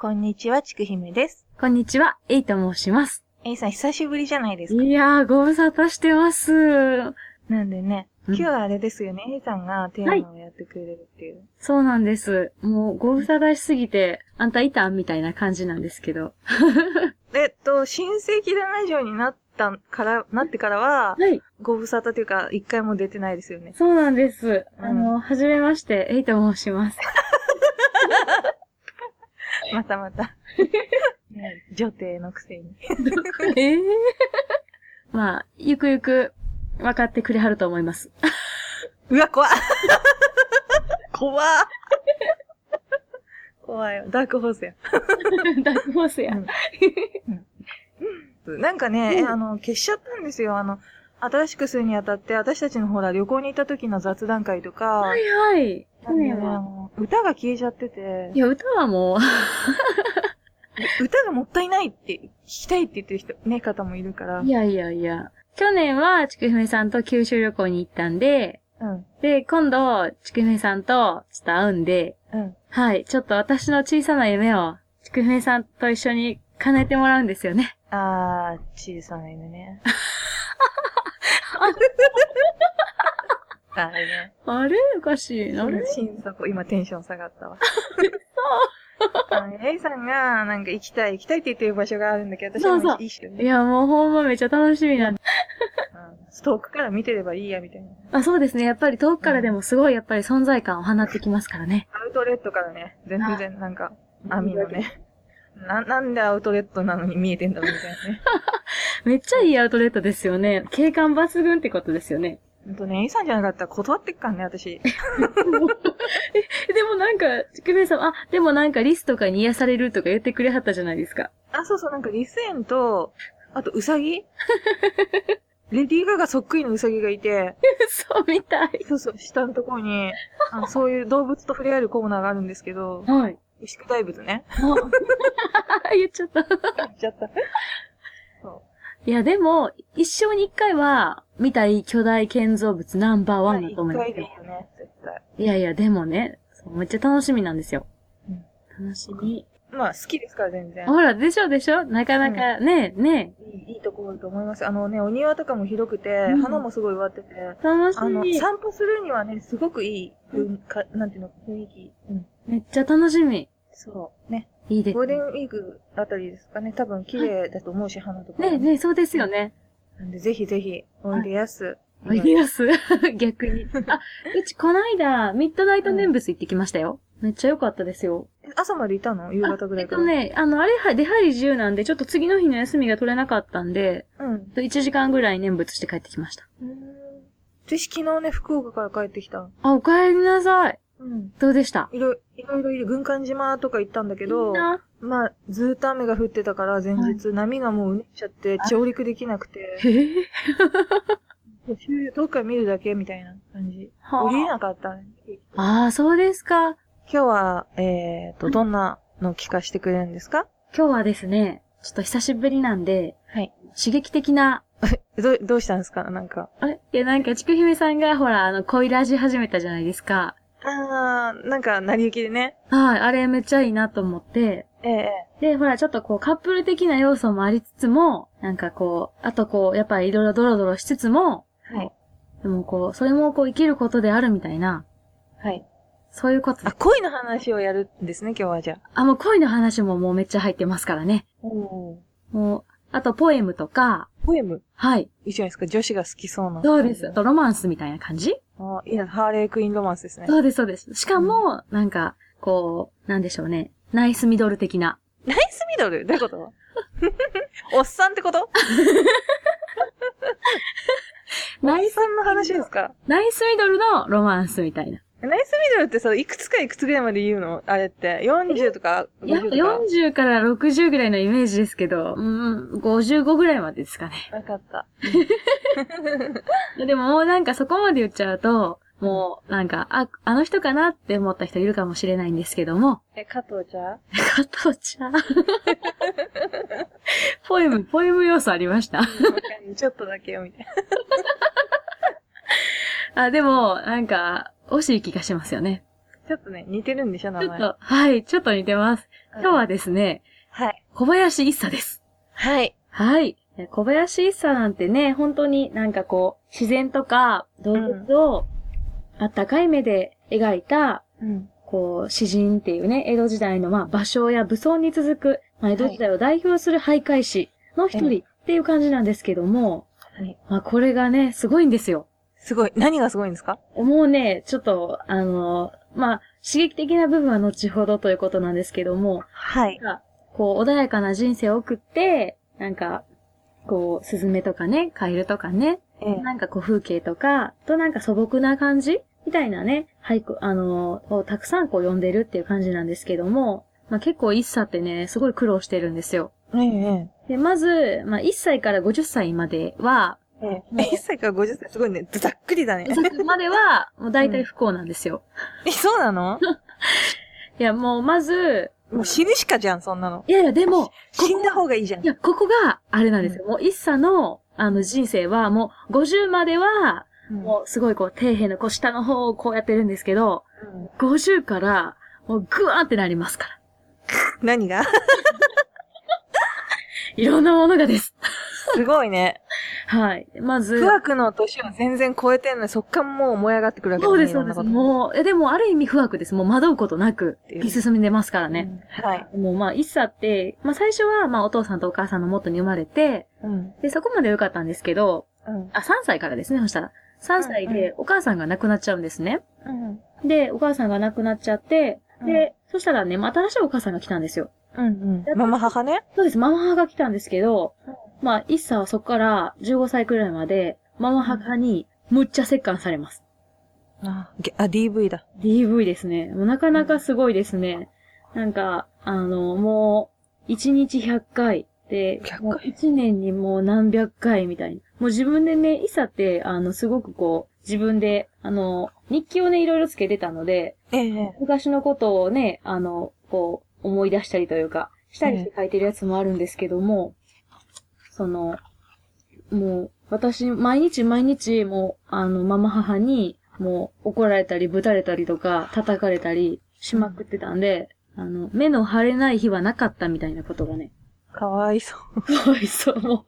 こんにちは、ちくひめです。こんにちは、エイと申します。えいさん、久しぶりじゃないですか。いやー、ご無沙汰してます。なんでね、うん今日はあれですよね、えいさんがテーマをやってくれるっていう。そうなんです。もう、ご無沙汰しすぎて、あんたいたんみたいな感じなんですけど。えっと、新世紀ラジオになったから、なってからは、はい。ご無沙汰というか、一回も出てないですよね。そうなんです。うんあの、はじめまして、エイと申します。またまた。ね女帝のくせに。ええまあ、ゆくゆく、分かってくれはると思います。うわ、怖っ怖っ怖いよ。ダークホースや。ダークホースや。なんかね、うんあの、消しちゃったんですよ。あの、新しくするにあたって、私たちのほら、旅行に行った時の雑談会とか、はいはい。去年は歌が消えちゃっててい、や、歌はもう、歌がもったいないって、聞きたいって言ってる人、ね、方もいるから。いやいやいや。去年は、ちくひめさんと九州旅行に行ったんで、うん。で、今度、ちくひめさんと、ちょっと会うんで、うん。はい、ちょっと私の小さな夢を、ちくひめさんと一緒に叶えてもらうんですよね。あー、小さな夢ね。あれね。あれ？おかしい。あれ？心底、今テンション下がったわ。あの、エイさんが、なんか行きたい、行きたいって言ってる場所があるんだけど、私そうそうもいいしね。いや、もうほんまめっちゃ楽しみなんで。うん遠くから見てればいいや、みたいな。あ、そうですね。やっぱり遠くからでもすごいやっぱり存在感を放ってきますからね。アウトレットからね、全然なんか、網のね。な、なんでアウトレットなのに見えてんだろうみたいなね。めっちゃいいアウトレットですよね。景観抜群ってことですよね。ほんとね、エイさんじゃなかったら断ってっからね、私。でもなんか、ちくひめさん、あ、でもなんかリスとかに癒されるとか言ってくれはったじゃないですか。あ、そうそう、なんかリス園と、あとウサギ？レディーガガそっくりのウサギがいて、そうみたい。そうそう、下のところに、あのそういう動物と触れ合えるコーナーがあるんですけど、はい。牛久大仏ね。あ 言っちゃった。言っちゃった。そいや、でも、一生に一回は、見たい巨大建造物ナンバーう。ワンだと思います一回でいいよ。よね、絶対。いやいや、でもね、めっちゃ楽しみなんですよ。うん楽しみ。まあ、好きですから、全然。ほら、でしょでしょ？なかなか、ねねいいいいところだと思います。あのね、お庭とかも広くて、うん花もすごい植わってて、楽しあの、み。散歩するにはね、すごくいい、うん、かなんていうの、雰囲気。うん。めっちゃ楽しみ。そう。ね。いいですゴールデンウィークあたりですかね。多分綺麗だと思うし、花とかも。ねねそうですよね。なんで、ぜひぜひ、おいでやす。おいでやす。逆に。あ、うちこないだ、ミッドナイト念仏行ってきましたよ。めっちゃ良かったですよ。朝までいたの？夕方ぐらえいから。っとね、あの、あれは、出入り自由なんで、ちょっと次の日の休みが取れなかったんで、うん。1時間ぐらい念仏して帰ってきました。うーん私昨日ね、福岡から帰ってきた。あ、お帰りなさい。うん。どうでした？いろいろいろいろ軍艦島とか行ったんだけど、まあ、ずーっと雨が降ってたから前日、波がもううねっちゃって上陸できなくて、へえ。遠くから見るだけみたいな感じ。はあ降りれなかったね。ああ、そうですか。今日は、えーと、どんなの聞かせてくれるんですか？今日はですね、ちょっと久しぶりなんで、はい。刺激的な、どう、どうしたんですか？なんか。あれ？いや、なんか、ちくひめさんが、ほら、あの、恋ラジ始めたじゃないですか。あー、なんか、成り行きでね。はい、あれめっちゃいいなと思って、ええで、ほら、ちょっとこう、カップル的な要素もありつつも、なんかこう、あとこう、やっぱりいろいろドロドロしつつも、はい。でもこう、それもこう、生きることであるみたいな、はい。そういうことあ、恋の話をやるんですね、今日はじゃあ。あ、もう恋の話ももうめっちゃ入ってますからね。おー。もう、あとポエムとか、ポエム？はい。いいじゃないですか、女子が好きそうな。そうです。あとロマンスみたいな感じあいいな、ハーレークイーンロマンスですね。そうです、そうです。しかも、なんか、こう、なんでしょうね。ナイスミドル的な。ナイスミドル？どういうこと？おっさんってこと？ナイス、おっさんの話ですか？ナイスミドルのロマンスみたいな。ナイスミドルってさ、いくつかいくつぐらいまで言うの？あれって。40とかいや、50とか。40から60ぐらいのイメージですけど、うん、55ぐらいまでですかね。わかった。でももうなんかそこまで言っちゃうと、もうなんか、あ、あの人かなって思った人いるかもしれないんですけども、え、加藤ちゃん？加藤ちゃん？ポエム、ポエム要素ありました？ちょっとだけよ、みたいあ、でも、なんか、惜しい気がしますよね。な。ちょっとね、似てるんでしょ、名前。ちょっと、はい、ちょっと似てます。今日はですね、はい。小林一茶です。はい。はい。小林一茶なんてね、本当になんかこう、自然とか動物をあったかい目で描いた、うん。こう、詩人っていうね、江戸時代のまあ、芭蕉や武装に続く、まあ、江戸時代を代表する俳諧詩の一人っていう感じなんですけども、はい。まあ、これがね、すごいんですよ。すごい。何がすごいんですか？もうね、ちょっと、あの、まあ、刺激的な部分は後ほどということなんですけども、はい。こう、穏やかな人生を送って、なんか、こう、スズメとかね、カエルとかね、ええ。なんかこう、風景とか、となんか素朴な感じ？みたいなね、俳句、あの、をたくさんこう読んでるっていう感じなんですけども、まあ結構一茶ってね、すごい苦労してるんですよ。ええ。で、まず、まあ1歳から50歳までは、ええ。1歳から50歳、すごいね。ざっくりだね。までは、もう大体不幸なんですよ。え、そうなの？いや、もうまず、もう死ぬしかじゃん、そんなの。いやいや、でも、死んだ方がいいじゃんい。や、ここが、あれなんですよ。もう、一茶の、あの、人生は、もう、50までは、ももう、すごい、こう、底辺の、こう、下の方をこうやってるんですけど、うん、50から、もう、ぐわーってなりますから。何が？いろんなものがです。すごいね。はい。まず、不惑の年を全然超えてんのに、そっからもう燃え上がってくるわけだねそうです、そうです。もう、え、でも、ある意味不惑です。もう、惑うことなく、進んでますからね。うんはい。もう、まあ、一茶って、まあ、最初は、まあ、お父さんとお母さんの元に生まれて、うん。で、そこまで良かったんですけど、うん。あ、3歳からですね、そしたら。3歳で、お母さんが亡くなっちゃうんですね。うん。で、お母さんが亡くなっちゃって、で、そしたらね、まあ新しいお母さんが来たんですよ。うんうん。ママ母ね？そうです、ママ母が来たんですけどうん、まあ、一茶はそこから15歳くらいまで、ママ母にむっちゃ折感されます。あ、げあ DV だ。DV ですね。もうなかなかすごいですね。なんか、あの、もう、1日100回で、100回？もう1年にもう何百回みたいな。もう自分でね、イサって、あの、すごくこう、自分で、あの、日記をね、いろいろつけてたので、ええ。昔のことをね、あの、こう、思い出したりというか、したりして書いてるやつもあるんですけども、その、もう、私、毎日毎日、もう、あの、ママ母に、もう、怒られたり、ぶたれたりとか、叩かれたりしまくってたんで、あの、目の腫れない日はなかったみたいなことがね、かわいそう。かわいそう、も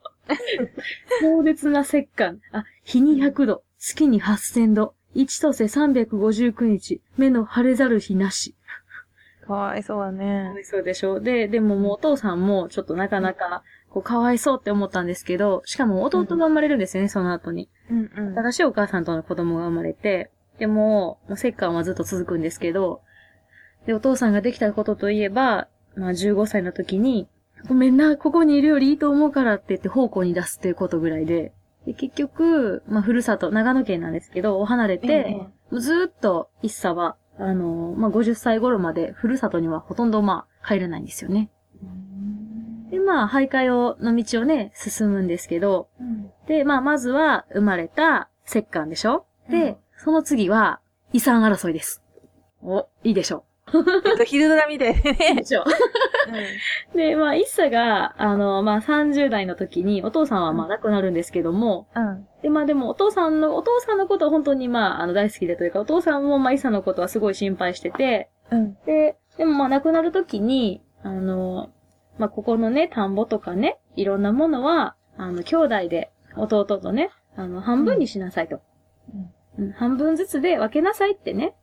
う。猛烈な折感。あ、日に100度、月に8000度、1とせ359日、目の腫れざる日なし。かわいそうだね。そうでしょう。で、でももうお父さんもちょっとなかなか、こう、かわいそうって思ったんですけど、しかも弟が生まれるんですよね、その後に。うんうん。新しいお母さんとの子供が生まれて、でも、もう折感はずっと続くんですけど、で、お父さんができたことといえば、まあ15歳の時に、ごめんな、ここにいるよりいいと思うからって言って方向に出すっていうことぐらいで、で結局、まあふるさと、長野県なんですけど、を離れて、ええもうずーっと一茶は、あのまあ50歳頃までふるさとにはほとんどまあ帰れないんですよね。で、まあ徘徊を、の道をね、進むんですけど、うんで、まあ、まずは生まれた石棺でしょ？で、うんその次は遺産争いです。お、いいでしょ？えっと、昼ドラ見てう。いいねで。しょ？う。で、まあ、一茶が、あの、まあ、30代の時に、お父さんはまあ亡くなるんですけども、うん。で、まあでも、お父さんの、お父さんのことは本当にまあ、あの、大好きでというか、お父さんもまあ、一茶のことはすごい心配してて、うん。で、でもまあ亡くなるときに、あの、まあここのね、田んぼとかね、いろんなものは、あの、兄弟で、弟とね、あの、半分にしなさいと。うん半分ずつで分けなさいってね、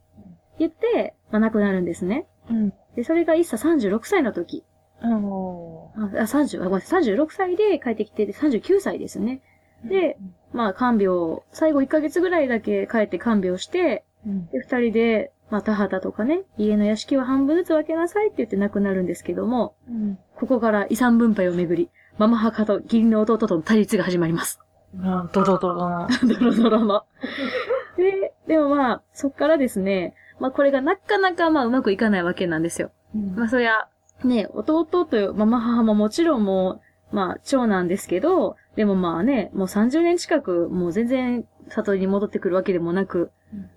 言って、まあ亡くなるんですね。うん。で、それが一茶36歳の時。うん。おあ、あ30、あごめんなさい、36歳で帰ってきて、で、39歳ですね。ーで、まあ看病、最後1ヶ月ぐらいだけ帰って看病して、うん。で、二人で、まあ田畑とかね、家の屋敷を半分ずつ分けなさいって言って亡くなるんですけども、うん。ここから遺産分配をめぐり、ママ母と義理の弟との対立が始まります。あドドドドな。ドロドロの。で、でもまあ、そっからですね、まあこれがなかなかまあうまくいかないわけなんですよ。まあそりゃ、ね、弟とママ母ももちろんもう、まあ長男ですけど、でもまあね、もう30年近くもう全然里に戻ってくるわけでもなく、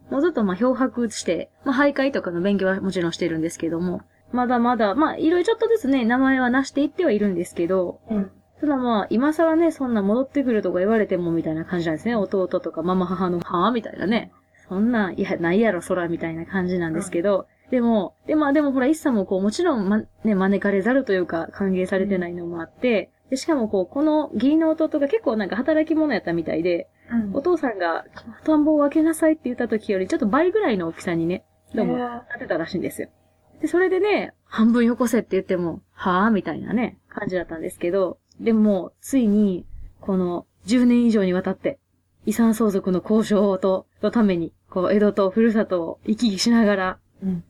もうずっとまあ漂白して、まあ徘徊とかの勉強はもちろんしてるんですけども、まだまだ、まあいろいろちょっとずつね、名前はなしていってはいるんですけど、うん。ただまあ、今更ね、そんな戻ってくるとか言われてもみたいな感じなんですね。弟とかママ母の母みたいなね。そんな、いや、ないやろ、そら、みたいな感じなんですけど、でも、で、まあでもほら、一茶もこう、もちろん、ま、ね、招かれざるというか、歓迎されてないのもあって、で、しかもこう、この義理の弟が結構なんか働き者やったみたいで、うんお父さんが、田んぼを分けなさいって言った時より、ちょっと倍ぐらいの大きさにね、どうも、なってたらしいんですよ。で、それでね、半分よこせって言っても、はぁみたいなね、感じだったんですけど、でもついに、この、10年以上にわたって、遺産相続の交渉と、のために、こう、江戸とふるさとを行き来しながら、うん。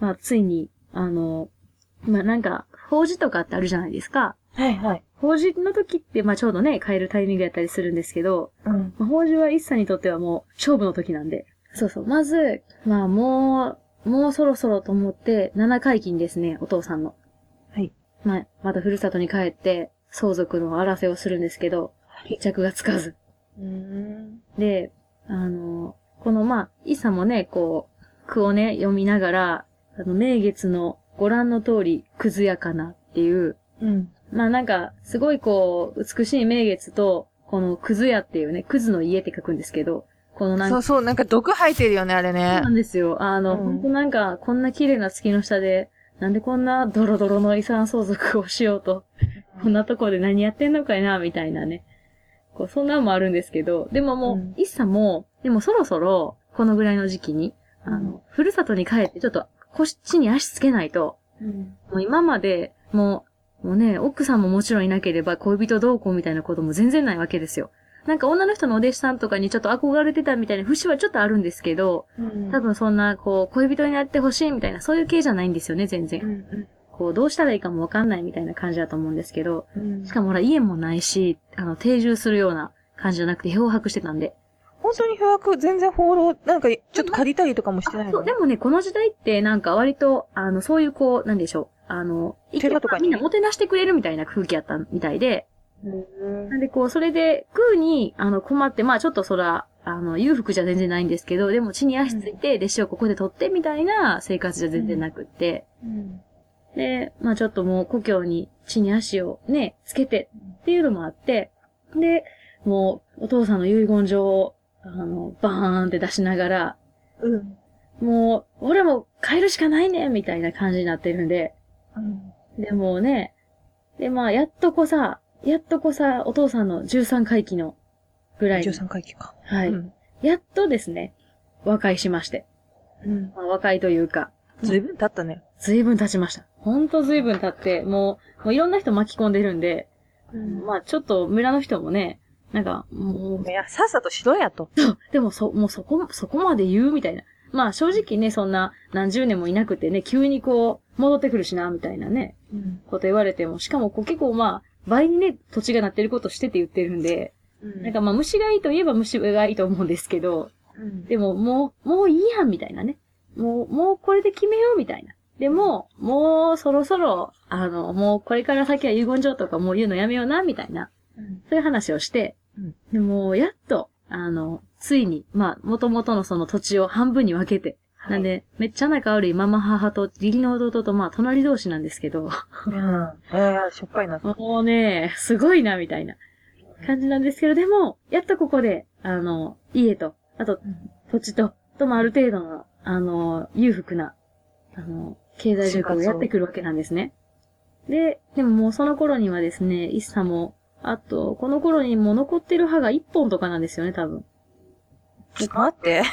まあ、ついに、あの、まあ、なんか、法事とかってあるじゃないですか。はいはい。法事の時って、まあ、ちょうどね、帰るタイミングやったりするんですけど、うん。まあ、法事は一茶にとってはもう勝負の時なんで。そうそう。まず、まあもう、もうそろそろと思って、7回忌にですね、お父さんの。はい。まあ、またふるさとに帰って、相続の争いをするんですけど、決着がつかず。うん。で、あの、このまあ、一茶もね、こう、句をね、読みながら、あの、名月のご覧の通り、くずやかなっていう、うん。まあなんか、すごいこう、美しい名月と、このくず屋っていうね、くずの家って書くんですけど、このなんか、そうそう、なんか毒吐いてるよね、あれそうねな。んですよ。あの、うんほんとなんか、こんな綺麗な月の下で、なんでこんなドロドロの遺産相続をしようと、こんなとこで何やってんのかいな、みたいなね。こう、そんなんもあるんですけど、でももう、うん一茶も、でもそろそろ、このぐらいの時期に、あうんの、ふるさとに帰ってちょっと、こっちに足つけないと、うん。もう今まで、もう、もうね、奥さんももちろんいなければ、恋人同行みたいなことも全然ないわけですよ。なんか女の人のお弟子さんとかにちょっと憧れてたみたいな節はちょっとあるんですけど、うん多分そんな、こう、恋人になってほしいみたいな、そういう系じゃないんですよね、全う然。ん。こう、どうしたらいいかもわかんないみたいな感じだと思うんですけど、うん。しかもほら、家もないし、あの、定住するような感じじゃなくて、漂白してたんで。本当に不惑、全然放浪、なんか、ちょっと借りたりとかもしてないの？そう、でもね、この時代ってなんか割と、あの、そういうこう、なんでしょう。あの、寺とかに。みんなもてなしてくれるみたいな空気やったみたいで、うん。なんでこう、それで、食うに、あの、困って、まあちょっとそら、あの、裕福じゃ全然ないんですけど、でも地に足ついて、弟子をここで取ってみたいな生活じゃ全然なくって、うん。で、まあちょっともう故郷に地に足をね、つけてっていうのもあって、で、もうお父さんの遺言状を、あの、バーンって出しながら、うん。もう、俺も帰るしかないねみたいな感じになってるんで、でもね、で、まあやっとこさ、やっとこさ、お父さんの13回忌のぐらいに、13回忌か。はい、うん。やっとですね、和解しまして。うん。まあ、和解というか、ずいぶん経ったね。ずいぶん経ちました。ほんとずいぶん経って、もう、もういろんな人巻き込んでるんで、うんまあちょっと村の人もね、なんか、もう、いや、さっさとしろやと。でもそ、もうそこ、そこまで言うみたいな。まあ正直ね、そんな何十年もいなくてね、急にこう、戻ってくるしな、みたいなね、うん。こと言われても、しかもこう結構まあ、倍にね、土地がなってることしてって言ってるんで、なんかまあ虫がいいといえば虫がいいと思うんですけど、うん、でももう、もういいやんみたいなね。もう、もうこれで決めようみたいな。でも、もうそろそろ、あの、もうこれから先は遺言状とかもう言うのやめような、みたいな、うん。そういう話をして、うんでも、やっと、あの、ついに、まあ、元々のその土地を半分に分けて、なんで、めっちゃ仲悪いママ母と義理の弟とまあ、隣同士なんですけど、うん。えー、しょっぱいな。もうね、すごいな、みたいな感じなんですけど、でも、やっとここで、あの、家と、あと、土地と、ともある程度の、あの、裕福な、あの、経済状況がやってくるわけなんですね。で、でももうその頃にはですね、一茶も、あと、この頃にもう残ってる歯が一本とかなんですよね、多分。ちょっと待って。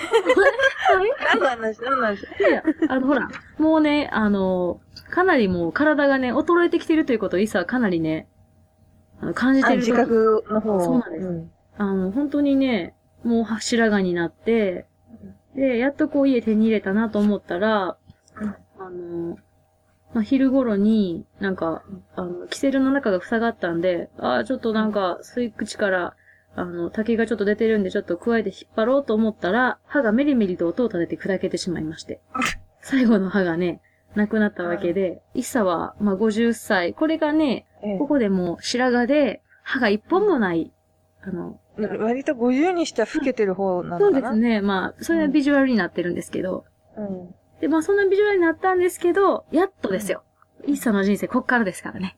何の話？何の話？いやあの、ほら、もうね、あの、かなりもう体がね、衰えてきてるということを一茶はかなりね、あの感じてるあ自覚の方。そうなんです。ん。あの、本当にね、もう白髪になって、で、やっとこう家手に入れたなと思ったら、うん。あの、まあ、昼頃に、なんか、あの、キセルの中が塞がったんで、ああ、ちょっとなんか、吸い口から、あの、竹がちょっと出てるんで、ちょっと加えて引っ張ろうと思ったら、歯がメリメリと音を立てて砕けてしまいまして。最後の歯がね、なくなったわけで、一茶は、まあ、50歳。これがね、えここでもう白髪で、歯が一本もない、あの、え割と50にしては老けてる方なそうのかなですね。まあ、それはビジュアルになってるんですけど。うん。で、まあ、そんなビジュアルになったんですけど、やっとですよ。一茶の人生、こっからですからね。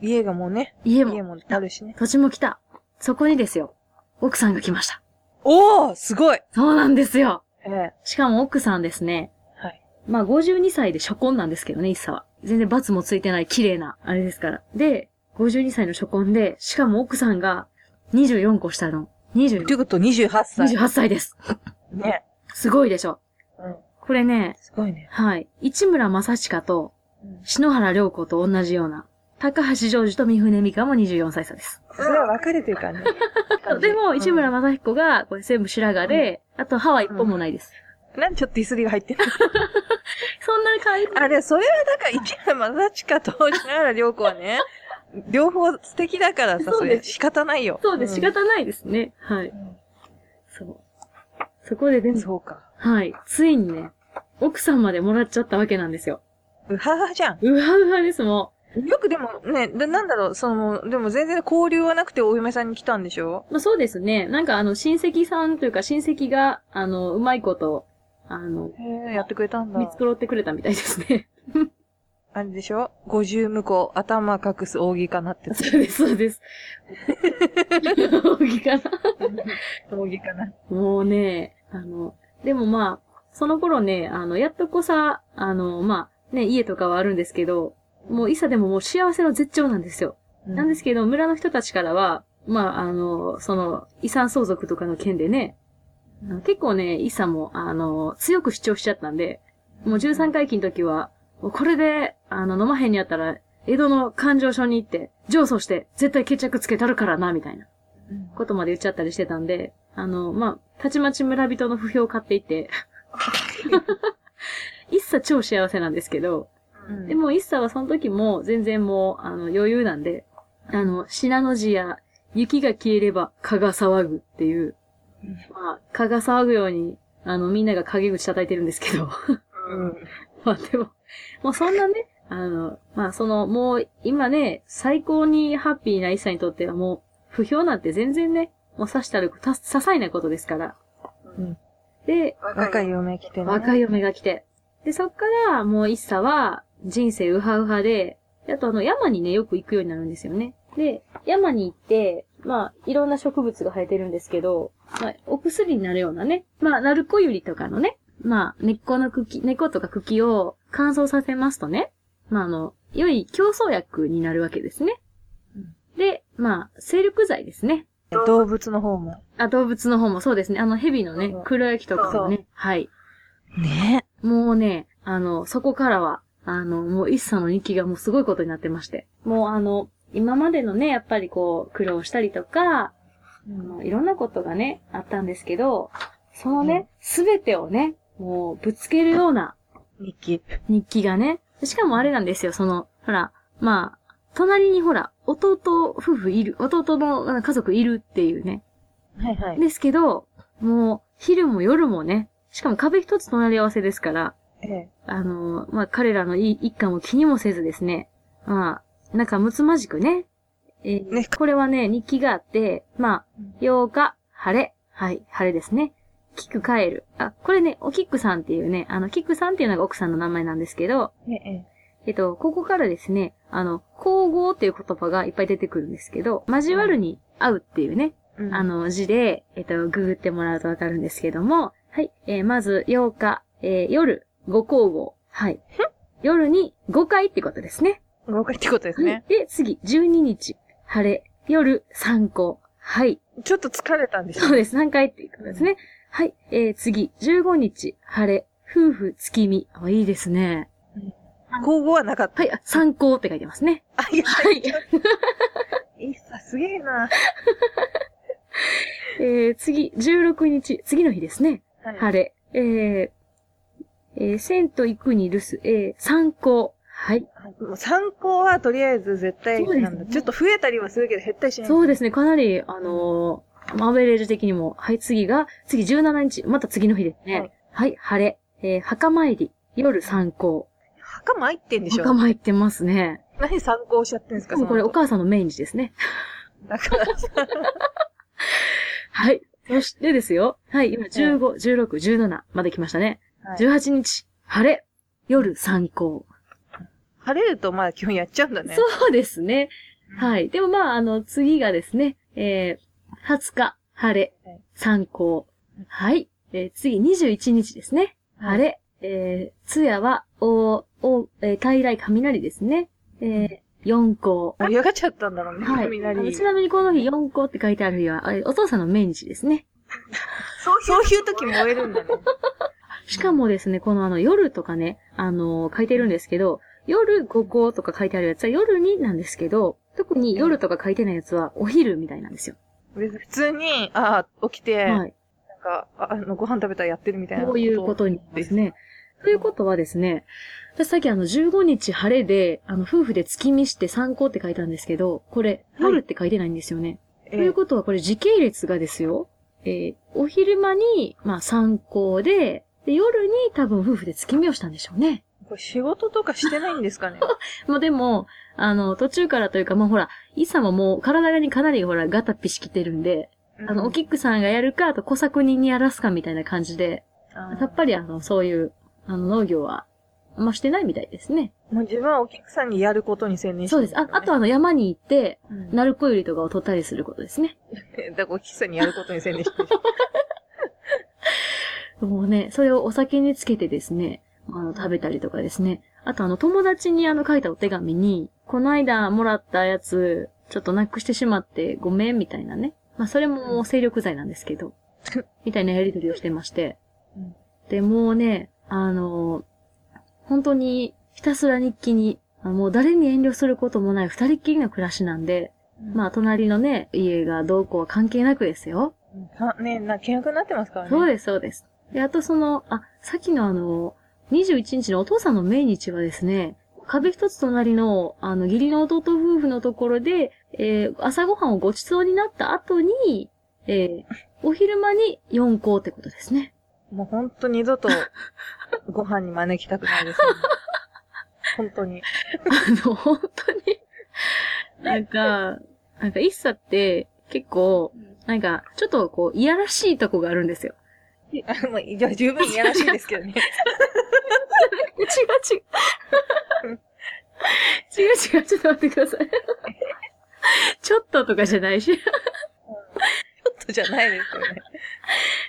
家がもうね、家も、家もあるしね。土地も来た。そこにですよ。奥さんが来ました。おーすごいそうなんですよ。ええしかも奥さんですね。はい。まあ52歳で初婚なんですけどね、一茶は。全然罰もついてない綺麗な、あれですから。で、52歳の初婚で、しかも奥さんが24個下の、とい20うこと28歳。28歳です。ね。すごいでしょ。うん。これね、すごいね。はい。市村正親と篠原涼子と同じような、高橋ジョージと三船美香も24歳差です。それは分かれてるからね。でも、市村ま、正彦が、これ全部白髪で、あと歯は一本もないです。なんでちょっとディスりが入ってる そんな感じ。あれ、それはだから、市村正親と篠原涼子はね、両方素敵だからさ、それ仕方ないよ。そうです、仕方ないですね。はい。そう。そこででうんも、そうか。はい。ついにね、奥さんまでもらっちゃったわけなんですよ。うははじゃん。うわうわです、もよくでもね、でなんだろう、その、でも全然交流はなくてお嫁さんに来たんでしょ？う。まあそうですね。なんかあの、親戚さんというか親戚が、あの、うまいこと、あの、やってくれたんだ。見繕ってくれたみたいですね。あれでしょ？五重向こう、頭隠す扇かなって。そうです、そうです。大きかな。扇かな。もうね、あの、でもまあ、その頃ね、あの、やっとこさ、あの、まあ、ね、家とかはあるんですけど、もう、いさでももう幸せの絶頂なんですよ。なんですけど、村の人たちからは、まあ、あの、その、遺産相続とかの件でね、結構ね、イサも、あの、強く主張しちゃったんで、もう13回忌の時は、もうこれで、あの、飲まへんにやったら、江戸の勘定所に行って、上訴して、絶対決着つけたるからな、みたいなうん。ことまで言っちゃったりしてたんで、あの、まあ、たちまち村人の不評を買っていて、一茶超幸せなんですけど、うんでも、一茶はその時も全然もう、あの、余裕なんで、あの、信濃路や雪が消えれば蚊が騒ぐっていう、うんまあ、蚊が騒ぐように、あの、みんなが陰口叩いてるんですけど、うん。まあでも、もうそんなね、あの、まあその、もう今ね、最高にハッピーな一茶にとってはもう、不評なんて全然ね、もう刺したる、た、些細なことですから。うんで、若い嫁来てね。若い嫁が来て。で、そっから、もう一茶は、人生ウハウハで、であとあの、山にね、よく行くようになるんですよね。で、山に行って、まあ、いろんな植物が生えてるんですけど、まあ、お薬になるようなね、まあ、ナルコユリとかのね、まあ、根っこの茎、根っことか茎を乾燥させますとね、まあ、あの、良い競争薬になるわけですね。うんで、まあ、精力剤ですね。動物の方も。あ、動物の方もそうですね。あの、蛇のね黒焼きとかもね、はい。ねもうね、あの、そこからは、あの、もう一茶の日記がもうすごいことになってまして。もうあの、今までのね、やっぱりこう、苦労したりとか、あのいろんなことがね、あったんですけど、そのね、すべ、てをね、もうぶつけるような日記。日記がね、しかもあれなんですよ、その、ほら、まあ、隣にほら、弟夫婦いる、弟のあ家族いるっていうね。はいはい。ですけど、もう、昼も夜もね、しかも壁一つ隣り合わせですから、ええ。あの、まあ、彼らのい一家も気にもせずですね、まあ、なんかむつまじくね、えーねこれはね、日記があって、まうんあ、8日、晴れ、はい、晴れですね。キック帰る。あ、これね、おキックさんっていうね、あの、キックさんっていうのが奥さんの名前なんですけど、ええ。えっと、ここからですね、あの、交互っていう言葉がいっぱい出てくるんですけど、交わるに合うっていうね、うんあ、の字で、えっと、ググってもらうとわかるんですけども、はい、えーまず8日、えー夜、5交互。はい。夜に5回ってことですね。豪快ってことですはいね。で、次、12日、晴れ、夜、3個。はい。ちょっと疲れたんでしょそうです。3回っていうことですね。はい。えー、次、15日、晴れ、夫婦、月見。あ、いいですね。交互はなかった。はい、あ、参考って書いてますね。あ、いや、はい。いいさ、すげえな。えー、次、16日、次の日ですね。はい晴れ。えー、えー、銭湯行くに留守、えー、参考。はい。参考はとりあえず絶対そうですねなんだ。ちょっと増えたりはするけど減ったりしない。そうですね、かなり、あのー、アベレージ的にも、はい、次が、次17日、また次の日ですね。ははいい、晴れ。えー、墓参り、夜参考。墓参ってんでしょ？墓参ってますね。何参考しちゃってんですか？これお母さんの命日ですね。だからさ、はい。そしてですよ。はい、今15、16、17まで来ましたね。はい18日、晴れ。夜参考。晴れるとまあ基本やっちゃうんだね。そうですね。はい。でもまあ、あの、次がですね、えー、20日、晴れはい、参考。はい。えー次、21日ですね。晴れ、えー、通夜は、お、お、えー、大来雷ですね。えー、4校。盛り上がっちゃったんだろうね、はい。ちなみにこの日4校って書いてある日は、えーお父さんの命日ですね。そういう時燃えるんだね。しかもですね、このあの夜とかね、あのー書いてるんですけど、夜5校とか書いてあるやつは夜になんですけど、特に夜とか書いてないやつはお昼みたいなんですよ。別に普通に、ああ、起きて、はい。なんか、ああの、ご飯食べたらやってるみたいな。そういうことになりますね。ということはですね、私さっきあの15日晴れで、あの夫婦で月見して参考って書いたんですけど、これ、はい夜って書いてないんですよね。えということはこれ時系列がですよ、えーお昼間に、まあ参考で、で、夜に多分夫婦で月見をしたんでしょうね。これ仕事とかしてないんですかね？まあでも、あの、途中からというか、まあほら、イさんももう体にかなりほら、ガタピしきてるんで、あの、おキックさんがやるか、あと小作人にやらすかみたいな感じで、やっぱりあの、そういう、あの、農業は、あんましてないみたいですね。もう自分はお客さんにやることに専念してそうです。あ、あとあの、山に行って、うん、ナルコユリとかを取ったりすることですね。だからお客さんにやることに専念してる。もうね、それをお酒につけてですね、あの、食べたりとかですね。あとあの、友達にあの、書いたお手紙に、この間もらったやつ、ちょっとなくしてしまってごめん、みたいなね。まあ、それも精力剤なんですけど、みたいなやりとりをしてまして。うんで、もうね、あの、本当にひたすら日記に、あもう誰に遠慮することもない二人っきりの暮らしなんで、まあ、隣のね、家がどうこうは関係なくですよ。あ、ねな、険悪になってますからね。そうです、そうです。で、あとその、あ、さっきのあの、21日のお父さんの命日はですね、壁一つ隣の、あの、義理の弟夫婦のところで、えー朝ごはんをご馳走になった後に、えーお昼間に4校ってことですね。もうほんと二度と ご飯に招きたくないです、ね。本当に。あの、本当に、なんか、なんか、イッサって、結構、なんか、ちょっとこう、いやらしいとこがあるんですよ。あもうじゃあ十分いやらしいですけどね。違う違う。違う違う、ちょっと待ってください。ちょっととかじゃないし。ちょっとじゃないですよね。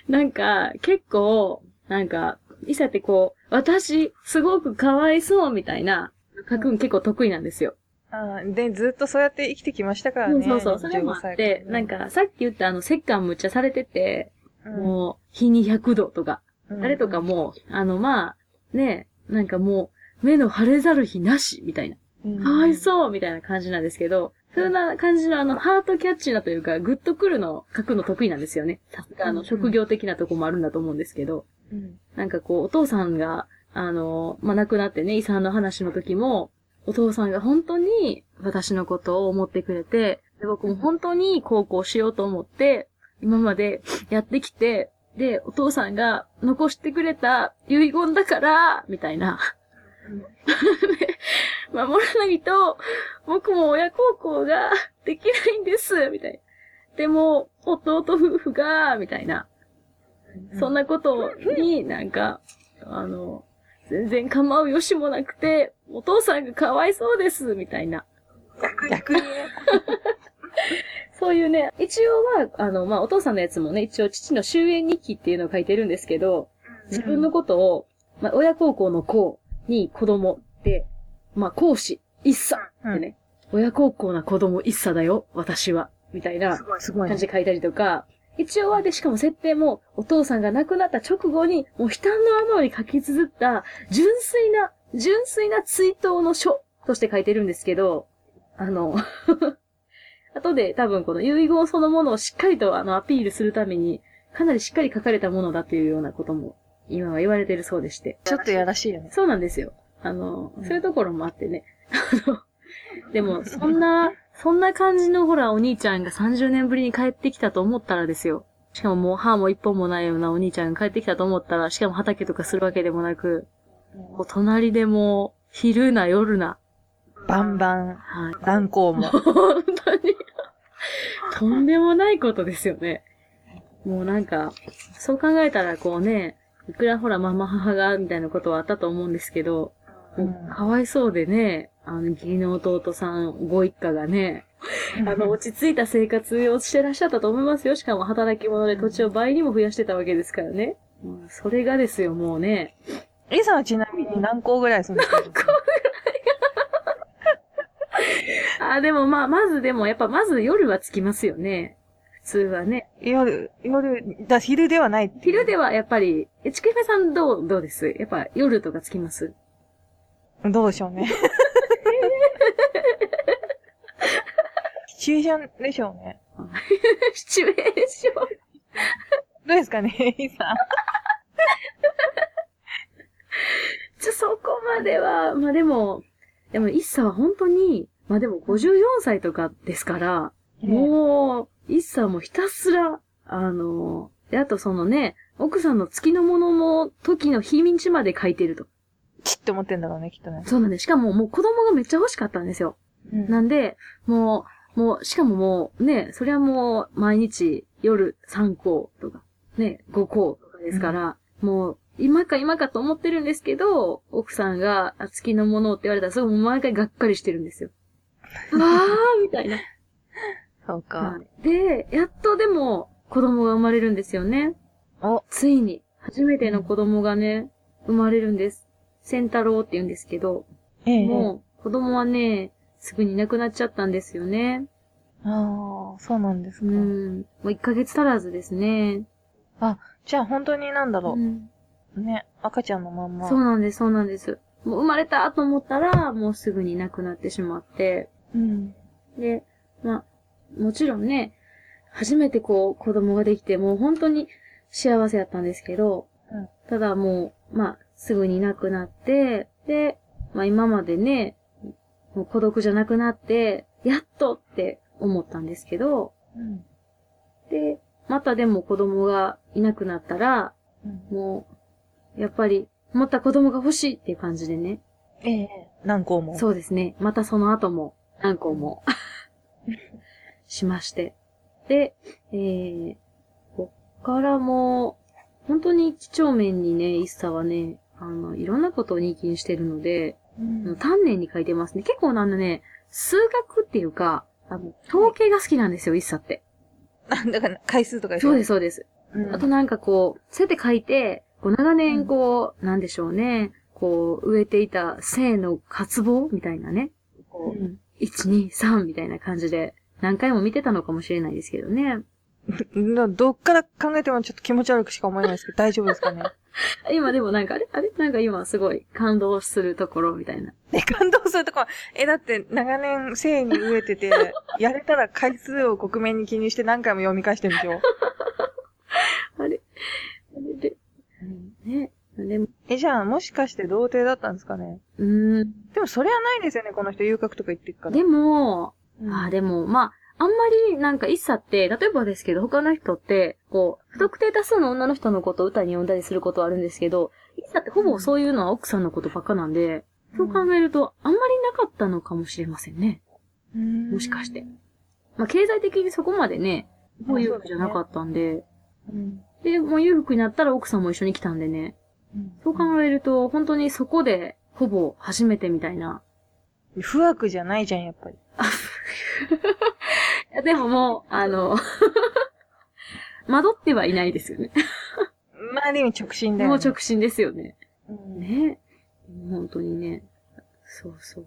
なんか、結構、なんか、いさってこう、私、すごくかわいそうみたいな、書くん結構得意なんですよ。あーで、ずっとそうやって生きてきましたからね。そうそう、それもあ15って、歳なんか、さっき言ったあの、石棺むっちゃされてて、うんもう、日に100度とか、うん。あれとかも、あの、まあ、ね、なんかもう、目の晴れざる日なし、みたいな。うん。かわいそうみたいな感じなんですけど、そんな感じのあの、ハートキャッチなというか、グッとくるのを書くの得意なんですよね。さすがあの、職業的なとこもあるんだと思うんですけど、うん。なんかこう、お父さんが、あの、まあ、亡くなってね、遺産の話の時も、お父さんが本当に私のことを思ってくれて、で僕も本当に高校しようと思って、今までやってきて、で、お父さんが残してくれた遺言だから、みたいな。守らないと、僕も親孝行ができないんです、みたいな。でも、弟夫婦が、みたいな。そんなことになんか、あの、全然構うよしもなくて、お父さんがかわいそうです、みたいな。逆に。そういうね、一応は、あの、まあ、お父さんのやつもね、一応父の終焉日記っていうのを書いてるんですけど、自分のことを、まあ、親孝行の子に子供で、まあ、講師、一茶ってね、親孝行な子供一茶だよ、私は、みたいな感。じで書いたりとか、一応はで、しかも設定も、お父さんが亡くなった直後に、もう悲嘆のあまり書き綴った、純粋な、純粋な追悼の書として書いてるんですけど、あの、後で多分この遺言そのものをしっかりとあのアピールするために、かなりしっかり書かれたものだというようなことも、今は言われてるそうでして。ちょっとやらしいよね。そうなんですよ。あの、うんそういうところもあってね。あの、でも、そんな、そんな感じのほら、お兄ちゃんが30年ぶりに帰ってきたと思ったらですよ。しかももう歯も一本もないようなお兄ちゃんが帰ってきたと思ったら、しかも畑とかするわけでもなく、隣でもう、昼な夜な、バンバン、はい。断行も。本当に、とんでもないことですよね。もうなんか、そう考えたらこうね、いくらほらママ母が、みたいなことはあったと思うんですけど、もうかわいそうでね、あの、義理の弟さんご一家がね、あの、落ち着いた生活をしてらっしゃったと思いますよ。しかも働き者で土地を倍にも増やしてたわけですからね。うんそれがですよ、もうね、さんはちなみに何校ぐらい住んでるんですか？あ、でもまあ、まずでも、やっぱまず夜は着きますよね。普通はね。夜、夜、だ、昼ではない昼ではやっぱり、え、ちくひめさんどう、どうです？やっぱ夜とか着きます？どうでしょうね。シチュエーションでしょうね。シチュエーション。どうですかね、A さん。ちょ、そこまでは、まあでも、でも、イッサは本当に、まあでも54歳とかですから、もう、イッサもひたすら、あの、で、あとそのね、奥さんの月のものも、時の日にちまで書いてると。チッって思ってんだろうね、きっとね。そうなんです。しかももう子供がめっちゃ欲しかったんですよ。うんなんで、もう、もう、しかももう、ね、それはもう、毎日、夜3校とか、ね、5校とかですから、もう、今か今かと思ってるんですけど、奥さんが、あ月のものって言われたら、すごい毎回がっかりしてるんですよ。わーみたいな。そうか。はいで、やっとでも、子供が生まれるんですよね。お、ついに、初めての子供がね、生まれるんです。センタロウって言うんですけど、ええ。もう、子供はね、すぐに亡くなっちゃったんですよね。ああ、そうなんですか。うん。もう1ヶ月足らずですね。じゃあ本当になんだろうんう。ね、赤ちゃんのまんま。そうなんです、そうなんです。もう生まれたと思ったら、もうすぐに亡くなってしまって。うん。で、まあ、もちろんね、初めてこう、子供ができて、もう本当に幸せやったんですけど、うんただもう、まあ、すぐに亡くなって、で、まあ今までね、もう孤独じゃなくなって、やっとって思ったんですけど、うん。で、またでも子供がいなくなったら、うんもう、やっぱり、また子供が欲しいっていう感じでね。ええ。何校も。そうですね。またその後も、何個も、しまして。で、えー、こっからも、本当に几帳面にね、一茶はね、あの、いろんなことを日記にしてるので、うん。丹念に書いてますね。結構あのね、数学っていうか、あの、統計が好きなんですよ、一茶って。あ、だから、回数とかそうです、す。そうです。うんあとなんかこう、そうやって書いて、こう長年こう、なんでしょうね、こう、植えていた性の渇望みたいなね。こう、うん1、2、3みたいな感じで、何回も見てたのかもしれないですけどね。どどっから考えてもちょっと気持ち悪くしか思えないですけど、大丈夫ですかね？今でもなんか、あれ？あれ？なんか今すごい感動するところみたいな。え、感動するとこ、え、だって長年性に飢えてて、やれたら回数を克面に記入して何回も読み返してるんでしょ？あれ？あれで、ね。でも、え、じゃあもしかして童貞だったんですかね？うーん。でもそれはないですよね、この人遊郭とか言ってるから。でも、うんあ、でも、まあ、あんまりなんか一茶って、例えばですけど、他の人って、こう、不特定多数の女の人のことを歌に呼んだりすることはあるんですけど、一茶ってほぼそういうのは奥さんのことばっかなんで、そう考えると、あんまりなかったのかもしれませんね。うんもしかして。まあ、経済的にそこまでね、もう裕福じゃなかったんで、うんで、もう裕福になったら奥さんも一緒に来たんでね、そう考えると、本当にそこで、ほぼ初めてみたいな。不悪じゃないじゃん、やっぱり。でももう、あの、惑ってはいないですよね。まあ、ある意味直進だよ、ね。もう直進ですよね。うんね。本当にね。そうそう。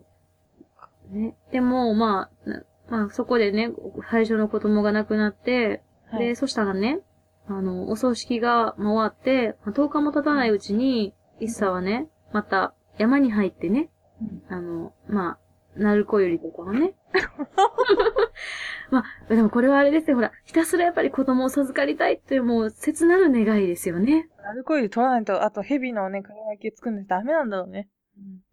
ね。でも、まあ、なまあ、そこでね、最初の子供が亡くなって、はいで、そしたらね、あの、お葬式が回って、まあ10日も経たないうちに、一茶はね、また山に入ってね、うんあの、まあ、鳴子よりとかはね。まあ、でもこれはあれですよ、ほら、ひたすらやっぱり子供を授かりたいっていうもう切なる願いですよね。アルコール取らないと、あと蛇のね、輝きを作るのダメなんだろうね。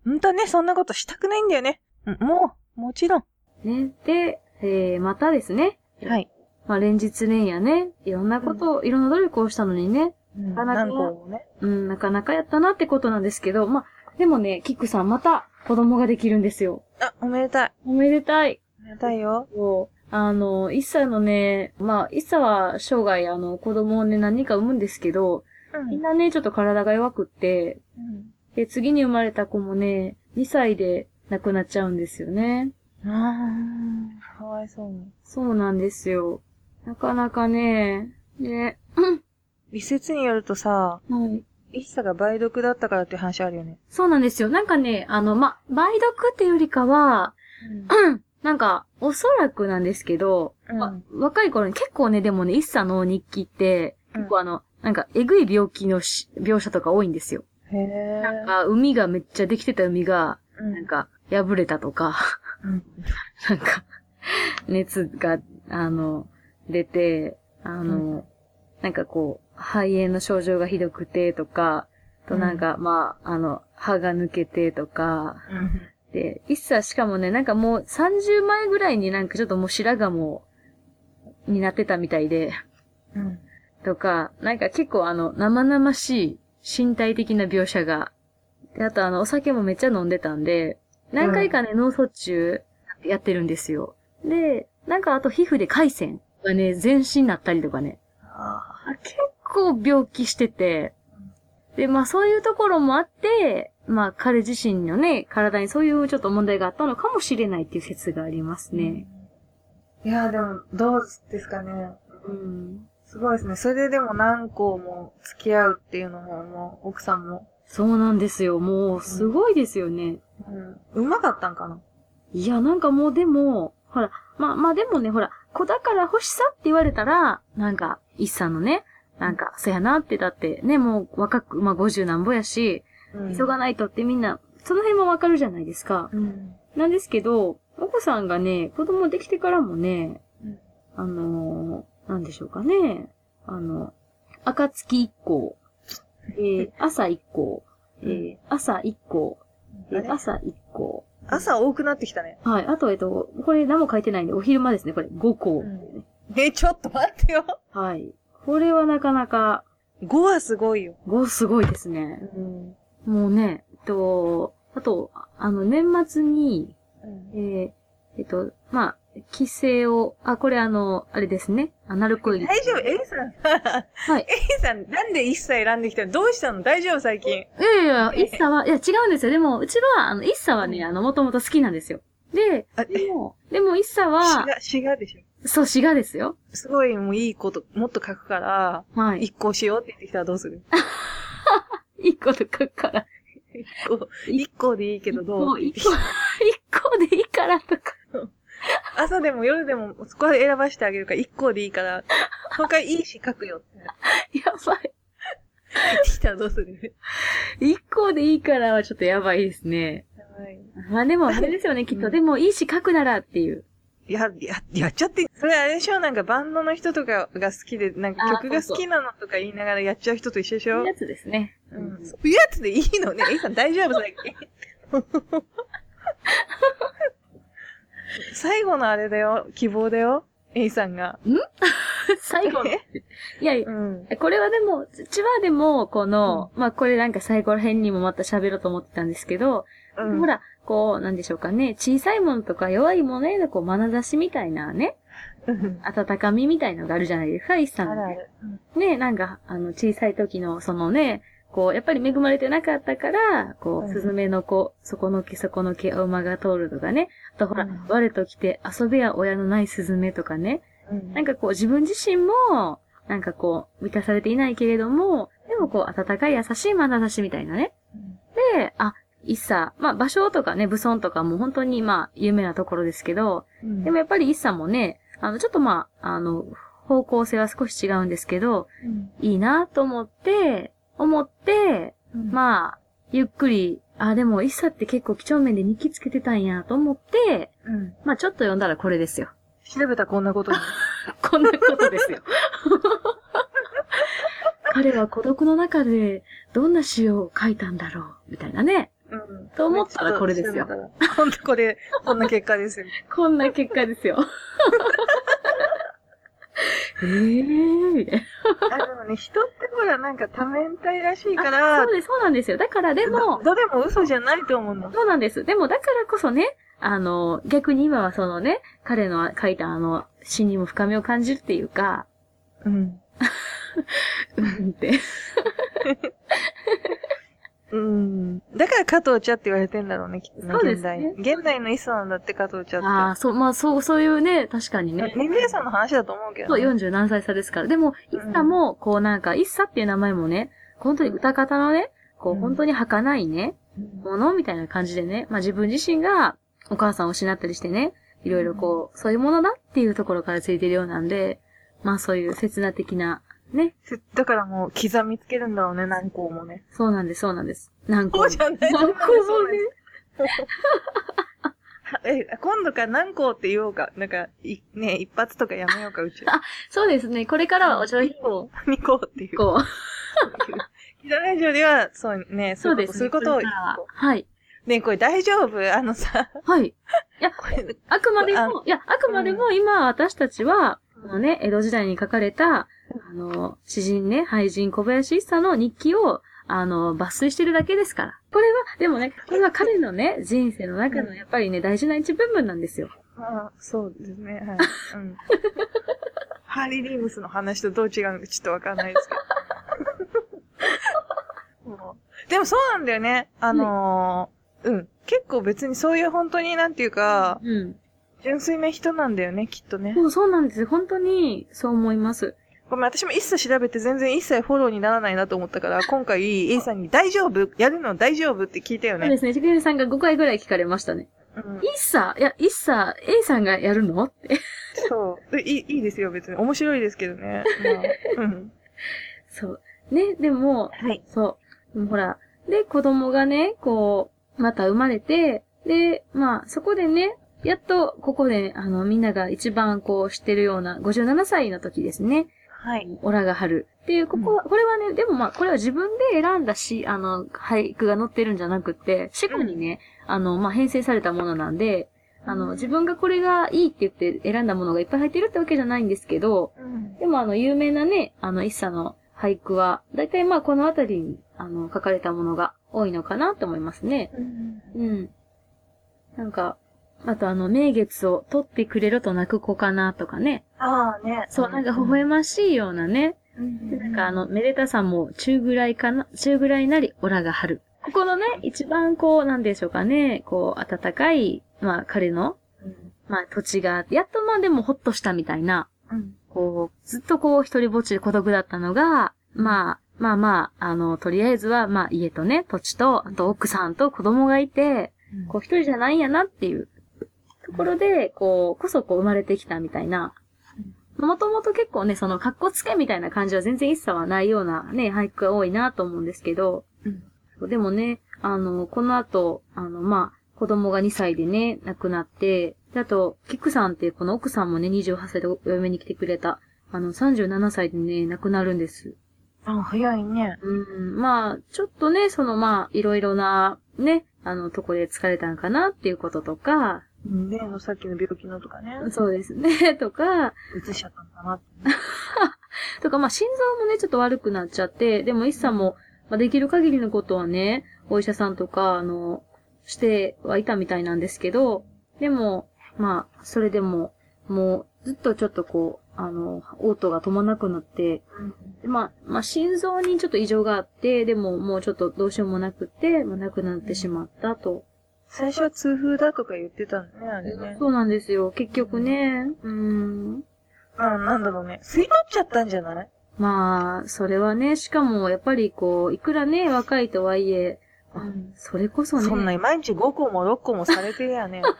うん。本当はね、そんなことしたくないんだよね。うん、もう、もちろん。ね。で、えー、またですね。はい。まあ、連日ねやね、いろんなことを、いろんな努力をしたのにね、うん、かなか何個もね。うん、なかなかやったなってことなんですけど、まあ、でもね、キックさんまた子供ができるんですよ。あ、おめでたい。おめでたい。おめでたいよ。あの、一歳のね、まあ、一歳は生涯、あの、子供をね、何人か産むんですけど、うんみんなね、ちょっと体が弱くって、うん。で、次に生まれた子もね、2歳で亡くなっちゃうんですよね。あー、かわいそうに。そうなんですよ。なかなかね、ね、一説によるとさ、はい。一茶が梅毒だったからっていう話あるよね。そうなんですよ。なんかね、あの、ま、梅毒っていうよりかは、なんか、おそらくなんですけど、うんま若い頃に結構ね、でもね、一茶の日記って、うん結構あの、なんか、えぐい病気のし描写とか多いんですよ。へえ。なんか、海がめっちゃできてた海が、うん、なんか、破れたとか、うん、なんか、熱が、あの、出て、あの、うなんかこう、肺炎の症状がひどくてとか、となんか、まあ、あの、歯が抜けてとか、うん。で、一切しかもね、なんかもう30前ぐらいになんかちょっともう白髪も、になってたみたいで、うん。とか、なんか結構あの、生々しい身体的な描写が、で、あとあの、お酒もめっちゃ飲んでたんで、何回かね、脳卒中やってるんですよ。で、なんかあと皮膚で海鮮がね、全身になったりとかね、ああ結構病気してて、で、まあそういうところもあって、まあ彼自身のね、体にそういうちょっと問題があったのかもしれないっていう説がありますーね。。いや、でも、どうですかね。うん。すごいですね。それででも何校も付き合うっていうのも、もう、奥さんも。そうなんですよ。もう、すごいですよね。うん。うまかったんかな？いや、なんかもうでも、ほら、まあまあでもね、ほら、子宝欲しさって言われたら、なんか、一さんのね、なんか、そやなって、だってね、もう若く、まあ50なんぼやし、うん急がないとってみんな、その辺もわかるじゃないですか。うん。なんですけど、お子さんがね、子供できてからもね、うんあのー、なんでしょうかね、あの、暁一行、えー、朝一行、えー、朝一行、えー、朝一行、朝多くなってきたね。はい。あと、えっと、これ何も書いてないんで、お昼間ですね。これ、5個。うんえ、ちょっと待ってよ。はい。これはなかなか、5はすごいよ。5すごいですね。うん。もうね、えっと、あと、あの、年末に、えー、えっと、まあ、帰省を、あ、これあの、あれですね。アナルコイル。大丈夫 ?A さん。はい。A さん、なんで一切選んできたの？どうしたの？大丈夫最近。いやいや、イッサは、いや、違うんですよ。でも、うちは、あの、イッサはね、あの、もともと好きなんですよ。で、あでも、でも、イッサ滋は、賀、滋賀でしょ？そう、滋賀ですよ。すごいもういいこと、もっと書くから、はい。一個しようって言ってきたらどうする？一個と書くから。一個、一個でいいけどどう？一個、一個でいいからとか。朝でも夜でもそこで選ばしてあげるから一個でいいから、他いいし書くよってやばい。言ってきたらどうする？一個でいいからはちょっとやばいですね。はいまあでも、あれですよね、きっと。うんでも、いいし書くならっていう。や、や、やっちゃって、それあれでしょ？なんかバンドの人とかが好きで、なんか曲が好きなのとか言いながらやっちゃう人と一緒でしょ？そういうやつですね。うん。そういうやつでいいのね。えさん大丈夫最近。最後のあれだよ。希望だよ。A さんが。最後？の。いやいや、うん。これはでも、うちはでも、この、まあこれなんか最後ら辺にもまた喋ろうと思ってたんですけど、うん。ほら、こう、なんでしょうかね、小さいものとか弱いものへのこう、眼差しみたいなね、うん。温かみみたいのがあるじゃないですか、一さんのね。なんか、あの、小さい時の、そのね、こう、やっぱり恵まれてなかったから、こう、うんスズメの子、そこの木、そこの木、お馬が通るとかね。あとほら、うん我と来て遊べや親のないスズメとかね。うん。なんかこう、自分自身も、なんかこう、満たされていないけれども、でもこう、温かい優しい眼差しみたいなね。うんで、あ、一茶、まあ場所とかね、武尊とかも本当にまあ有名なところですけど、うんでもやっぱり一茶もね、あの、ちょっとまあ、あの、方向性は少し違うんですけど、うんいいなと思って、思って、うんまあ、ゆっくり、あ、でも、イッサって結構几帳面で日記つけてたんやと思って、うん。まあちょっと読んだらこれですよ。調べたらこんなことに。こんなことですよ。彼は孤独の中でどんな詩を書いたんだろうみたいなね。うん。と思ったらこれですよ。ほんとこれ、こんな結果ですよ。こんな結果ですよ。ええー、みたいな。あ、でもね、人ってほらなんか多面体らしいかあらそう、です、そうなんですよ。だからでも、どれも嘘じゃないと思うの。そうなんです。でもだからこそね、あの、逆に今はそのね、彼の書いたあの、詩にも深みを感じるっていうか、うん。うんって。うん。だから加藤茶って言われてんだろうね、きっとね、そうです現代ね。現代の磯なんだって加藤茶って。ああ、そう、まあそう、そういうね、確かにね。年齢差の話だと思うけど、そう、ね。40何歳差ですから。でも、イッサも、こうなんか、イッサっていう名前もね、本当に歌方のね、こう、うん本当に儚いね、ものみたいな感じでね、まあ自分自身がお母さんを失ったりしてね、いろいろこう、そういうものだっていうところからついてるようなんで、まあそういう切な的な、ね、せだからもう刻みつけるんだろうね、何個もね。そうなんです、そうなんです。何個こうじゃない何個もね。え、今度から何個って言おうか。なんか、い、ね、一発とかやめようか、うち。そうですね、これからはお上品を、二個っていう。こう、キララジオでは、そうね、そうですね。そういうことをはい。ね、これ大丈夫？あのさ、はい。いや、これ、あくまであも、いや、あくまでも今私たちは、このね、江戸時代に書かれた、あの、詩人ね、俳人小林一茶の日記を、あの、抜粋してるだけですから。これは、でもね、これは彼のね、人生の中のやっぱりね、大事な一部分なんですよ。あそうですね、はい。うん。ハーリー・リームスの話とどう違うのかちょっとわかんないですけど。もうでもそうなんだよね。あのーうん。結構別にそういう本当になんていうか、うん。純粋な人なんだよね、きっとね。そう、そうなんです。本当に、そう思います。ごめん、私も一切調べて全然一切フォローにならないなと思ったから、今回 A さんに大丈夫？やるの大丈夫って聞いたよね。そうですね。ジクリさんが5回ぐらい聞かれましたね。うん、イッサいや、イッサ A さんがやるのって。そうでいい。いいですよ、別に。面白いですけどね。まあ、うん。そう。ね、でも、はい。そう。ほら、で、子供がね、こう、また生まれて、で、まあ、そこでね、やっと、ここで、あの、みんなが一番こう知ってるような、57歳の時ですね。はい。オラが春。っていう、ここは、これはね、でもまあ、これは自分で選んだし、あの、俳句が載ってるんじゃなくって、死後にね、あの、まあ、編成されたものなんで、あの、自分がこれがいいって言って選んだものがいっぱい入ってるってわけじゃないんですけど、うん。でもあの、有名なね、あの、一茶の俳句は、だいたいまあ、このあたりに、あの、書かれたものが多いのかなと思いますね。うん。なんか、あとあの、名月を取ってくれると泣く子かなとかね。ああね。そう、なんか微笑ましいようなね。うんでなんかあの、めでたさも中ぐらいかな、中ぐらいなり、オラが春。ここのね、一番こう、なんでしょうかね、こう、暖かい、まあ、彼の、うんまあ、土地が、やっとまあでもほっとしたみたいな、うん。こう、ずっとこう、一人ぼっちで孤独だったのが、まあ、まあまあ、あの、とりあえずは、まあ、家とね、土地と、あと奥さんと子供がいて、こう、一人じゃないんやなっていうところで、こう、こそこう生まれてきたみたいな。もともと結構ね、その、格好つけみたいな感じは全然一切はないようなね、俳句が多いなと思うんですけど、うん。でもね、あの、この後、あの、まあ、子供が2歳でね、亡くなって、で、あと、キクさんっていうこの奥さんもね、28歳でお嫁に来てくれた、あの、37歳でね、亡くなるんです。あ、早いね。うん、まあ、ちょっとね、そのまあ、いろいろな、ね、あの、とこで疲れたんかなっていうこととか、例のさっきの病気のとかね。そうですね、とか、移しちゃったのかなって。とか、まあ、心臓もね、ちょっと悪くなっちゃって、でも、一茶も、まあ、できる限りのことはね、お医者さんとか、あの、してはいたみたいなんですけど、でも、まあ、それでも、もう、ずっとちょっとこう、あの、嘔吐が止まなくなって、でまあ、まあ、心臓にちょっと異常があって、でも、もうちょっとどうしようもなくて、まあ、亡くなってしまったと。最初は痛風だとか言ってたのね、あれね。そうなんですよ。結局ね、うーん。あ、なんだろうね。吸い取っちゃったんじゃない？まあ、それはね、しかも、やっぱりこう、いくらね、若いとはいえ、あうんそれこそね。そんな毎日5個も6個もされてりゃね。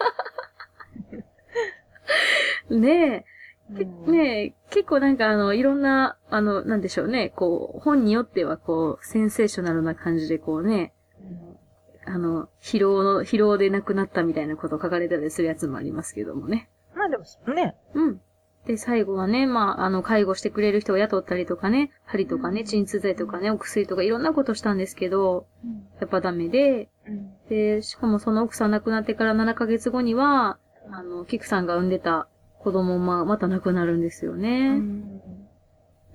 ねえ、うんねえ、結構なんかあの、いろんな、あの、なんでしょうね、こう、本によってはこう、センセーショナルな感じでこうね、あの、疲労の、疲労で亡くなったみたいなことを書かれたりするやつもありますけどもね。まあでも、ね。うん。で、最後はね、まあ、あの、介護してくれる人を雇ったりとかね、針とかね、鎮痛剤とかね、お薬とかいろんなことしたんですけど、やっぱダメで、うん。で、しかもその奥さん亡くなってから7ヶ月後には、あの、キクさんが産んでた子供もまた亡くなるんですようね。ん。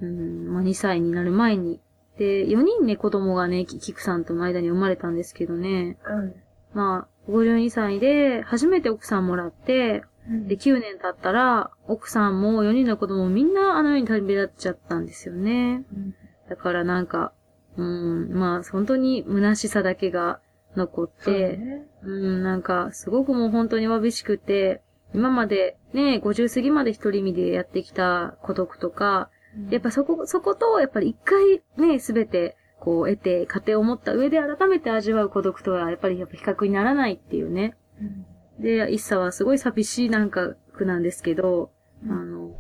うん、まあ2歳になる前に。で、4人ね、子供がね、キキクさんとの間に生まれたんですけどね。うん。まあ、52歳で初めて奥さんもらって、で、9年経ったら、奥さんも4人の子供もみんなあのように旅立っちゃったんですよね。うんだからなんか、うん、まあ、本当に虚しさだけが残って、そうねうん、なんか、すごくもう本当にわびしくて、今までね、50過ぎまで一人身でやってきた孤独とか、やっぱそこ、そこと、やっぱり一回ね、すべて、こう得て、家庭を持った上で改めて味わう孤独とは、やっぱりやっぱ比較にならないっていうね。で、一茶はすごい寂しいなんか句なんですけど、うん。あの、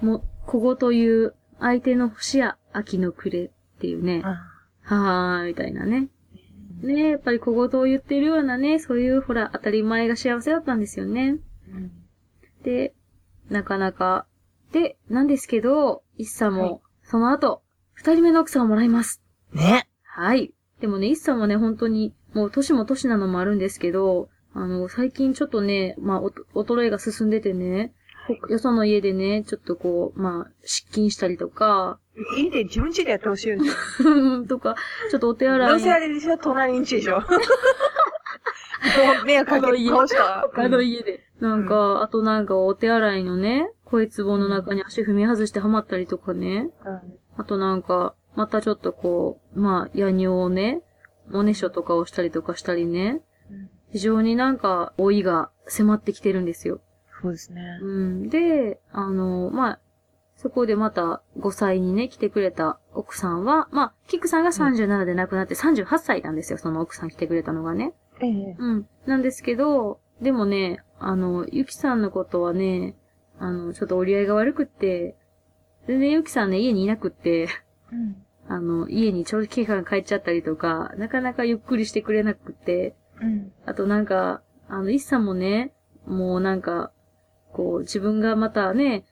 も、小語という相手の星や秋の暮れっていうね、あはーみたいなね。ねやっぱり小言を言ってるようなね、そういうほら当たり前が幸せだったんですよね。うん。で、なかなか、で、なんですけど、一茶も、はいその後、二人目の奥さんをもらいます。ね。はい。でもね、一茶もね、本当に、もう年も年なのもあるんですけど、あの、最近ちょっとね、まあ、おと衰えが進んでてね、よその家でね、ちょっとこう、まあ、失禁したりとか、いいで、自分家でやってほしいよ。とか、ちょっとお手洗いどうせあれでしょ？隣ん家でしょ？もう迷惑かけて倒した。他の家で。なんか、あとなんかお手洗いのね、声壺の中に足踏み外してはまったりとかね。うんあとなんか、またちょっとこう、まあ、夜尿をね、おねしょとかをしたりとかしたりね。非常になんか、老いが迫ってきてるんですよ。そうですね。うん。で、あの、まあ、そこでまた5歳にね、来てくれた奥さんは、まあ、キックさんが37で亡くなって38歳なんですよ、その奥さん来てくれたのがね。ええ。うん。なんですけど、でもね、あの、ゆきさんのことはね、あの、ちょっと折り合いが悪くって、全然ゆきさんね、家にいなくって、うん。あの、家に長期間帰っちゃったりとか、なかなかゆっくりしてくれなくって、うん。あとなんか、あの、イッさんもね、もうなんか、こう、自分がまたね、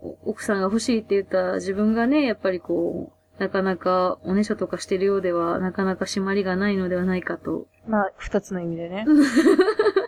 お奥さんが欲しいって言った自分がね、やっぱりこう、なかなかおねしょとかしてるようでは、なかなか締まりがないのではないかと、まあ、二つの意味でね。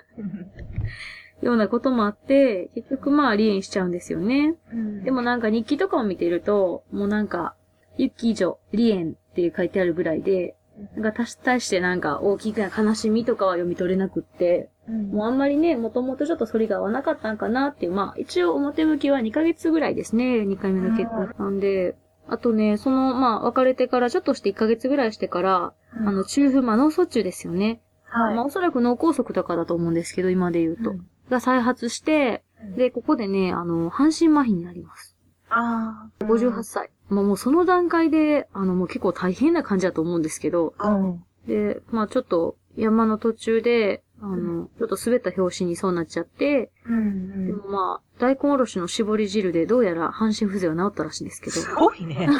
ようなこともあって、結局まあ離縁しちゃうんですよね。うんでもなんか日記とかを見ていると、もうなんか、ユッキー女、離縁って書いてあるぐらいで、なんか足対してなんか大きな悲しみとかは読み取れなくって、うんもうあんまりね、もともとちょっと反りが合わなかったんかなっていう、まあ一応表向きは2ヶ月ぐらいですね、2回目の結婚なんで、あとね、その、まあ別れてからちょっとして1ヶ月ぐらいしてから、うんあの、中風魔脳卒中ですよね。はい。まあおそらく脳梗塞とかだと思うんですけど、今で言うと。うんが再発して、で、ここでね、あの、半身麻痺になります。ああ。58歳。まあもうその段階で、あの、もう結構大変な感じだと思うんですけど、うん。で、まあちょっと山の途中で、あの、ちょっと滑った拍子にそうなっちゃって、うん。でもまあ、大根おろしの絞り汁でどうやら半身不全は治ったらしいんですけど、すごいね。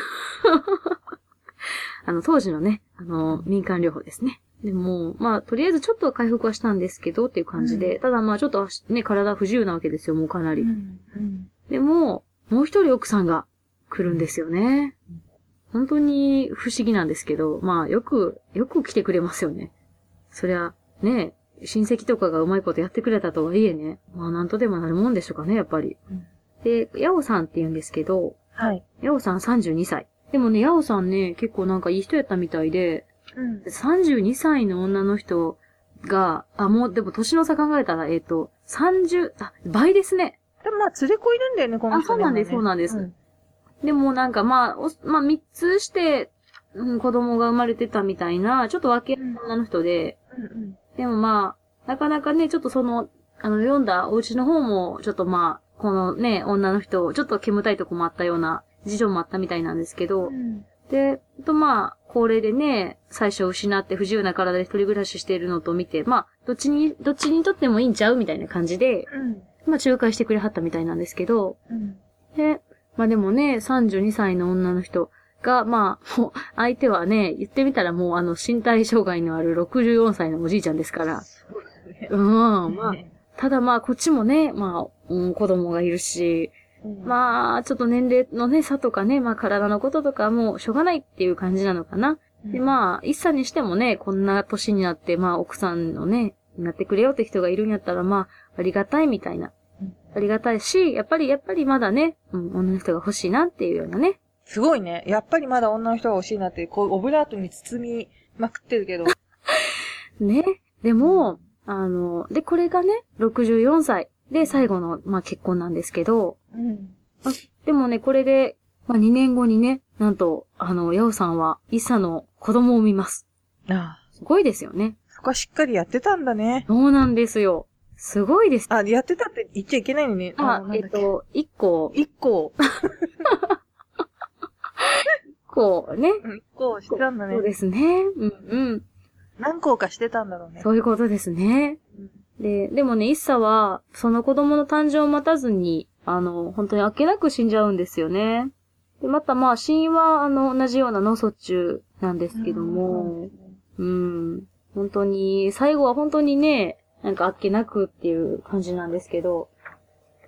あの、当時のね、あの、民間療法ですね。でも、まあ、とりあえずちょっとは回復はしたんですけどっていう感じで、ただまあちょっと足ね、体不自由なわけですよ、もうかなり。うん。でも、もう一人奥さんが来るんですよね。本当に不思議なんですけど、まあよく、よく来てくれますよね。そりゃ、ね、親戚とかがうまいことやってくれたとはいえね、まあなんとでもなるもんでしょうかね、やっぱり。うんで、ヤオさんって言うんですけど、はい。ヤオさん32歳。でもね、ヤオさんね、結構なんかいい人やったみたいで、うん。32歳の女の人が、あ、もう、でも年の差考えたら、えっ、と、30、あ、倍ですね。でもまあ、連れ子いるんだよね、この人あそうなんですそうなんですでもなんかまあ、おまあ三つして、うん、子供が生まれてたみたいな、ちょっと分け女の人で、うん。でもまあ、なかなかね、ちょっとその、あの、読んだお家の方も、ちょっとまあ、このね、女の人を、ちょっと煙たいとこもあったような事情もあったみたいなんですけどう、ん。で、あとまあ、高齢でね、最初失って不自由な体で一人暮らししているのと見て、まあ、どっちに、どっちにとってもいいんちゃうみたいな感じで、うん。まあ、仲介してくれはったみたいなんですけど、うん。で、まあでもね、32歳の女の人が、まあ、もう、相手はね、言ってみたらもうあの、身体障害のある64歳のおじいちゃんですから。そうね。うん、まあ、ただまあ、こっちもね、まあ、うん、子供がいるし、うん、まあ、ちょっと年齢のね、差とかね、まあ、体のこととかもうしょうがないっていう感じなのかな。で、まあ、一歳にしてもね、こんな年になって、まあ、奥さんのね、なってくれよって人がいるんやったら、まあ、ありがたいみたいなうん。ありがたいし、やっぱり、やっぱりまだね、うん、女の人が欲しいなっていうようなね。すごいね。やっぱりまだ女の人が欲しいなって、こう、オブラートに包みまくってるけど。ね。でも、あの、で、これがね、64歳で最後の、まあ、結婚なんですけど、うん。あでもね、これで、まあ、2年後にね、なんと、あの、ヤオさんは、イッサの子供を産みます。ああ。すごいですよね。そこはしっかりやってたんだね。そうなんですよ。すごいです。あ、やってたって言っちゃいけないのね。あ、えっ。と、1個、一個。こうね。うん、こうしてたんだねそう。ですね。うんうん。何校かしてたんだろうね。そういうことですね。うんで、でもね、イッサは、その子供の誕生を待たずに、あの、本当にあっけなく死んじゃうんですよね。で、またまあ、死因は、あの、同じような脳卒中なんですけども、うん、本当に、最後は本当にね、なんかあっけなくっていう感じなんですけど、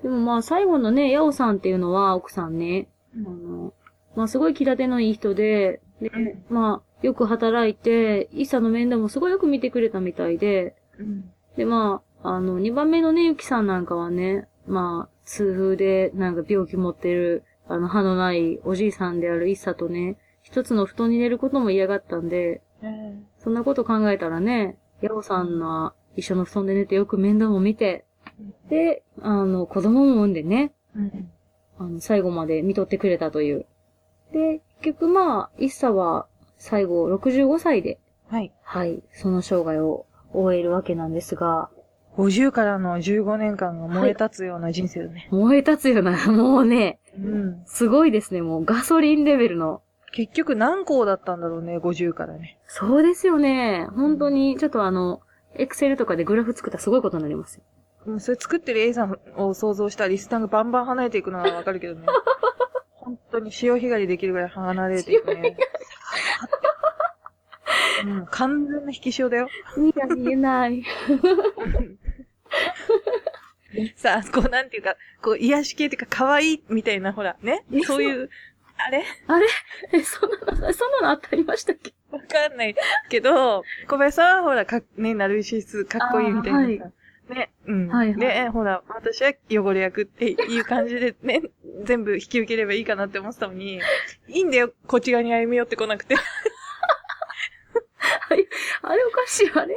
でもまあ、最後のね、ヤオさんっていうのは、奥さんね、うん。あの、まあ、すごい気立てのいい人で、でうん、まあ、よく働いて、イッサの面倒もすごいよく見てくれたみたいで、うん。で、まあ、あの、二番目のね、ゆきさんなんかはね、まあ、痛風で、なんか病気持ってる、あの、歯のないおじいさんであるイッサとね、一つの布団に寝ることも嫌がったんで、えそんなこと考えたらね、ヤオさんの一緒の布団で寝てよく面倒も見て、で、あの、子供も産んでね、ーうん。あの、最後まで見とってくれたという。で、結局まあ、イッサは最後65歳で、はい。はい、その生涯を終えるわけなんですが、50からの15年間が燃え立つような人生だね。燃え立つような、もうね、うん。すごいですね、もうガソリンレベルの。結局何校だったんだろうね、50からね。そうですよね。本当に、ちょっとあの、エクセルとかでグラフ作ったらすごいことになりますよ。うん、それ作ってる A さんを想像したらリスナーがバンバン離れていくのはわかるけどね。本当に潮干狩りできるぐらい離れていくね。うん、完全な引き潮だよ。見が見えない。さあ、こうなんていうか、こう癒し系っていうか可愛いみたいな、ほら、ね？え。そういう、あれ？あれ？え、そんなの、そんなのあったありましたっけ？わかんないけど、小林さんはほら、かね、ナルシスかっこいいみたいなはね、うん。はいはいで、ほら、私は汚れ役っていう感じでね、全部引き受ければいいかなって思ってたのに、いいんだよ、こっち側に歩み寄ってこなくて。あれおかしい、あれ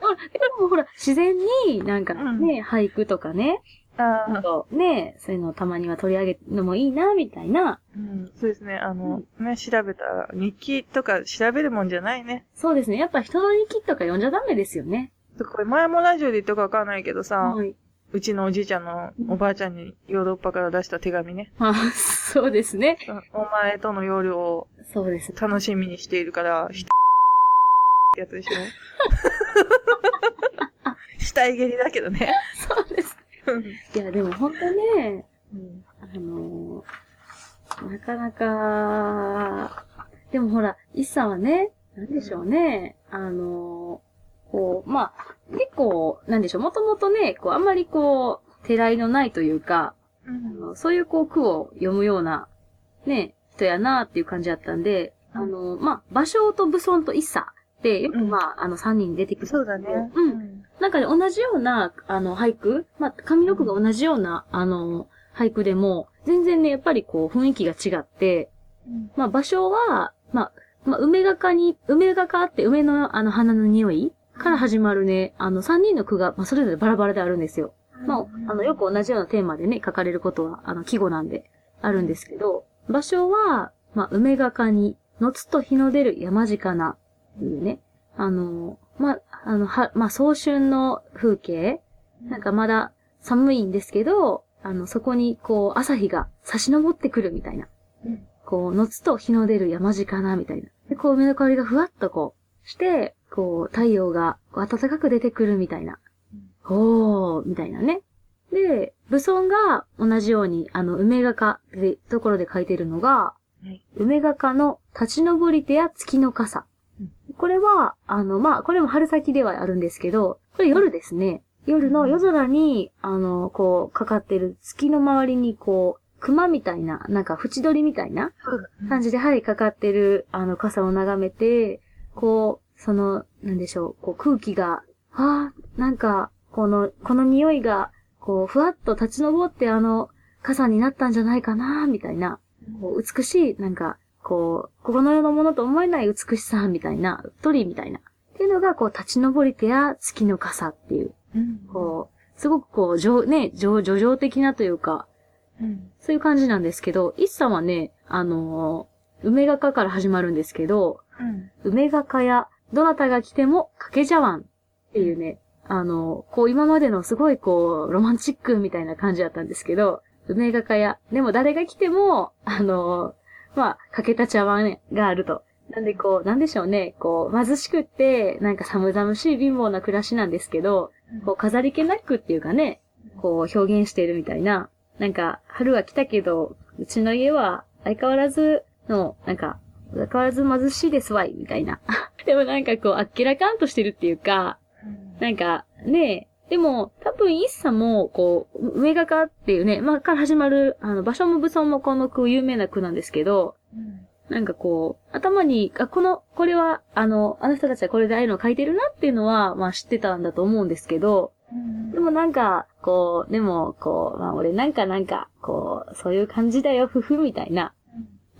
ほらでもほら、自然になんかね、俳句とかね、ああとね、そういうのをたまには取り上げるのもいいな、みたいな。うん、そうですね、あの、ね、調べたら、日記とか調べるもんじゃないね。そうですね。やっぱ人の日記とか読んじゃダメですよね。これ前もラジオで言ったかわかんないけどさ、はい。うちのおじいちゃんのおばあちゃんにヨーロッパから出した手紙ね。あ、そうですね。うんお前との夜をそうです。楽しみにしているから、ひってやつでしょ？死体蹴りだけどね。そうです。うんいや、でも本当ね、あのーなかなか、でもほら、イッサはね、なんでしょうね、あのーこう、まあ、結構、なんでしょう、もともとね、こう、あんまりこう、てらいのないというか、あのそういうこう、句を読むような、ね、人やなっていう感じだったんで、あのーまあ、芭蕉と武尊とイッサで、よくうんまあ、あの、三人出てくる。そうだね。うん。なんかね、同じような、あの、俳句、まあ、上の句が同じような、あの、俳句でも、全然ね、やっぱりこう、雰囲気が違って、うんまあ、場所は、まあ、まあ、梅がかに、梅がかって梅のあの花の匂いから始まるね、あの、三人の句が、まあ、それぞれバラバラであるんですよ。まあ、あの、よく同じようなテーマでね、書かれることは、あの、季語なんで、あるんですけど、場所は、まあ、梅がかに、のつと日の出る山鹿な、っていうね、あの、まあ、あの、は、まあ、早春の風景、なんかまだ寒いんですけど、あの、そこに、こう、朝日が差し昇ってくるみたいな。うんこう、のつと日の出る山鹿な、みたいな。で、こう、梅の香りがふわっとこう、して、こう、太陽が暖かく出てくるみたいな。おー、みたいなね。で、武尊が同じように、あの、梅画家で、ところで書いてるのが、はい梅画家の立ち上り手や月の傘。これは、あの、まあ、これも春先ではあるんですけど、これ夜ですね。夜の夜空に、あの、こう、かかってる月の周りに、こう、熊みたいな、なんか縁取りみたいな感じで、はい、かかってる、あの、傘を眺めて、こう、その、なんでしょう、こう、空気が、ああ、なんか、この、この匂いが、こう、ふわっと立ち上って、あの、傘になったんじゃないかな、みたいな、こう、美しい、なんか、こう、ここの世のものと思えない美しさ、みたいな、鳥みたいな。っていうのが、こう、立ち上り手や月の傘っていう、うん。こう、すごくこう、上、ね、上、叙情的なというか、うん。そういう感じなんですけど、一さんはね、あのー梅画家から始まるんですけど、うん。梅画家やどなたが来ても掛け茶碗っていうね、あのーこう今までのすごいこう、ロマンチックみたいな感じだったんですけど、梅画家や、でも誰が来ても、あのーまあ、かけた茶碗ね、があると。なんでこう、なんでしょうね、こう、貧しくって、なんか寒々しい貧乏な暮らしなんですけど、こう、飾り気なくっていうかね、こう、表現しているみたいな。なんか、春は来たけど、うちの家は相変わらずの、なんか、相変わらず貧しいですわい、みたいな。でもなんかこう、あっけらかんとしてるっていうか、なんか、ねでも、多分、一茶も、こう、上がかっていうね、まあ、から始まる、あの、場所も武装もこの句有名な句なんですけど、なんかこう、頭に、あ、この、これは、あの、あの人たちはこれでああいうのを書いてるなっていうのは、まあ知ってたんだと思うんですけど、でもなんか、こう、でも、こう、まあ俺なんかなんか、こう、そういう感じだよ、ふふ、みたいな。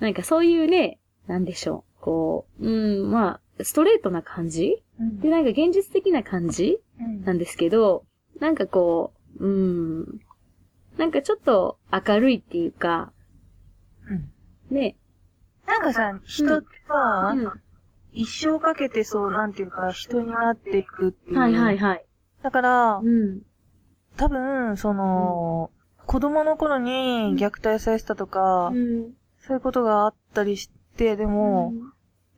なんかそういうね、なんでしょう。こう、うん、まあ、ストレートな感じ？で、なんか現実的な感じ？なんですけど、なんかこう、うん、なんかちょっと明るいっていうか、ね、なんかさ、人ってさ、うん。一生かけてそう、なんていうか、人になっていくっていう。はいはいはい。だからう、ん。多分、その、子供の頃に虐待されてたとか、うん。そういうことがあったりして、でも、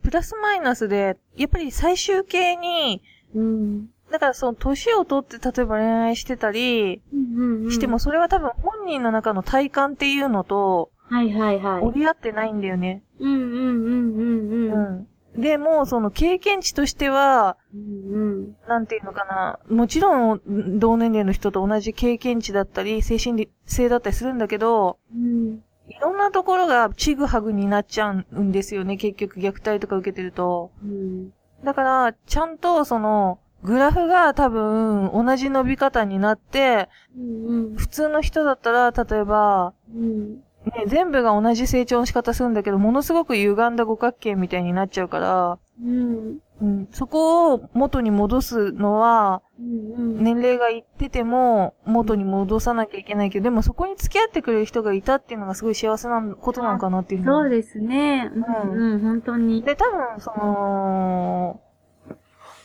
プラスマイナスで、やっぱり最終形に、うん。だからその年を取って例えば恋愛してたりうん。うん。しても、それは多分本人の中の体感っていうのとはいはいはい。折り合ってないんだよね。うんうんうんうんうん。うん。でも、その経験値としては、うんなんていうのかな。もちろん、同年齢の人と同じ経験値だったり、精神性だったりするんだけど、うん。いろんなところがちぐはぐになっちゃうんですよね。結局虐待とか受けてると。うん。だから、ちゃんとその、グラフが多分同じ伸び方になって、うん。普通の人だったら、例えば、うん。ね、全部が同じ成長の仕方するんだけど、ものすごく歪んだ五角形みたいになっちゃうから、うん。うん、そこを元に戻すのは、うん。年齢がいってても元に戻さなきゃいけないけど、でもそこに付き合ってくれる人がいたっていうのがすごい幸せなことなのかなっていうのそうですね。うん。うん。本当に。で、多分、その、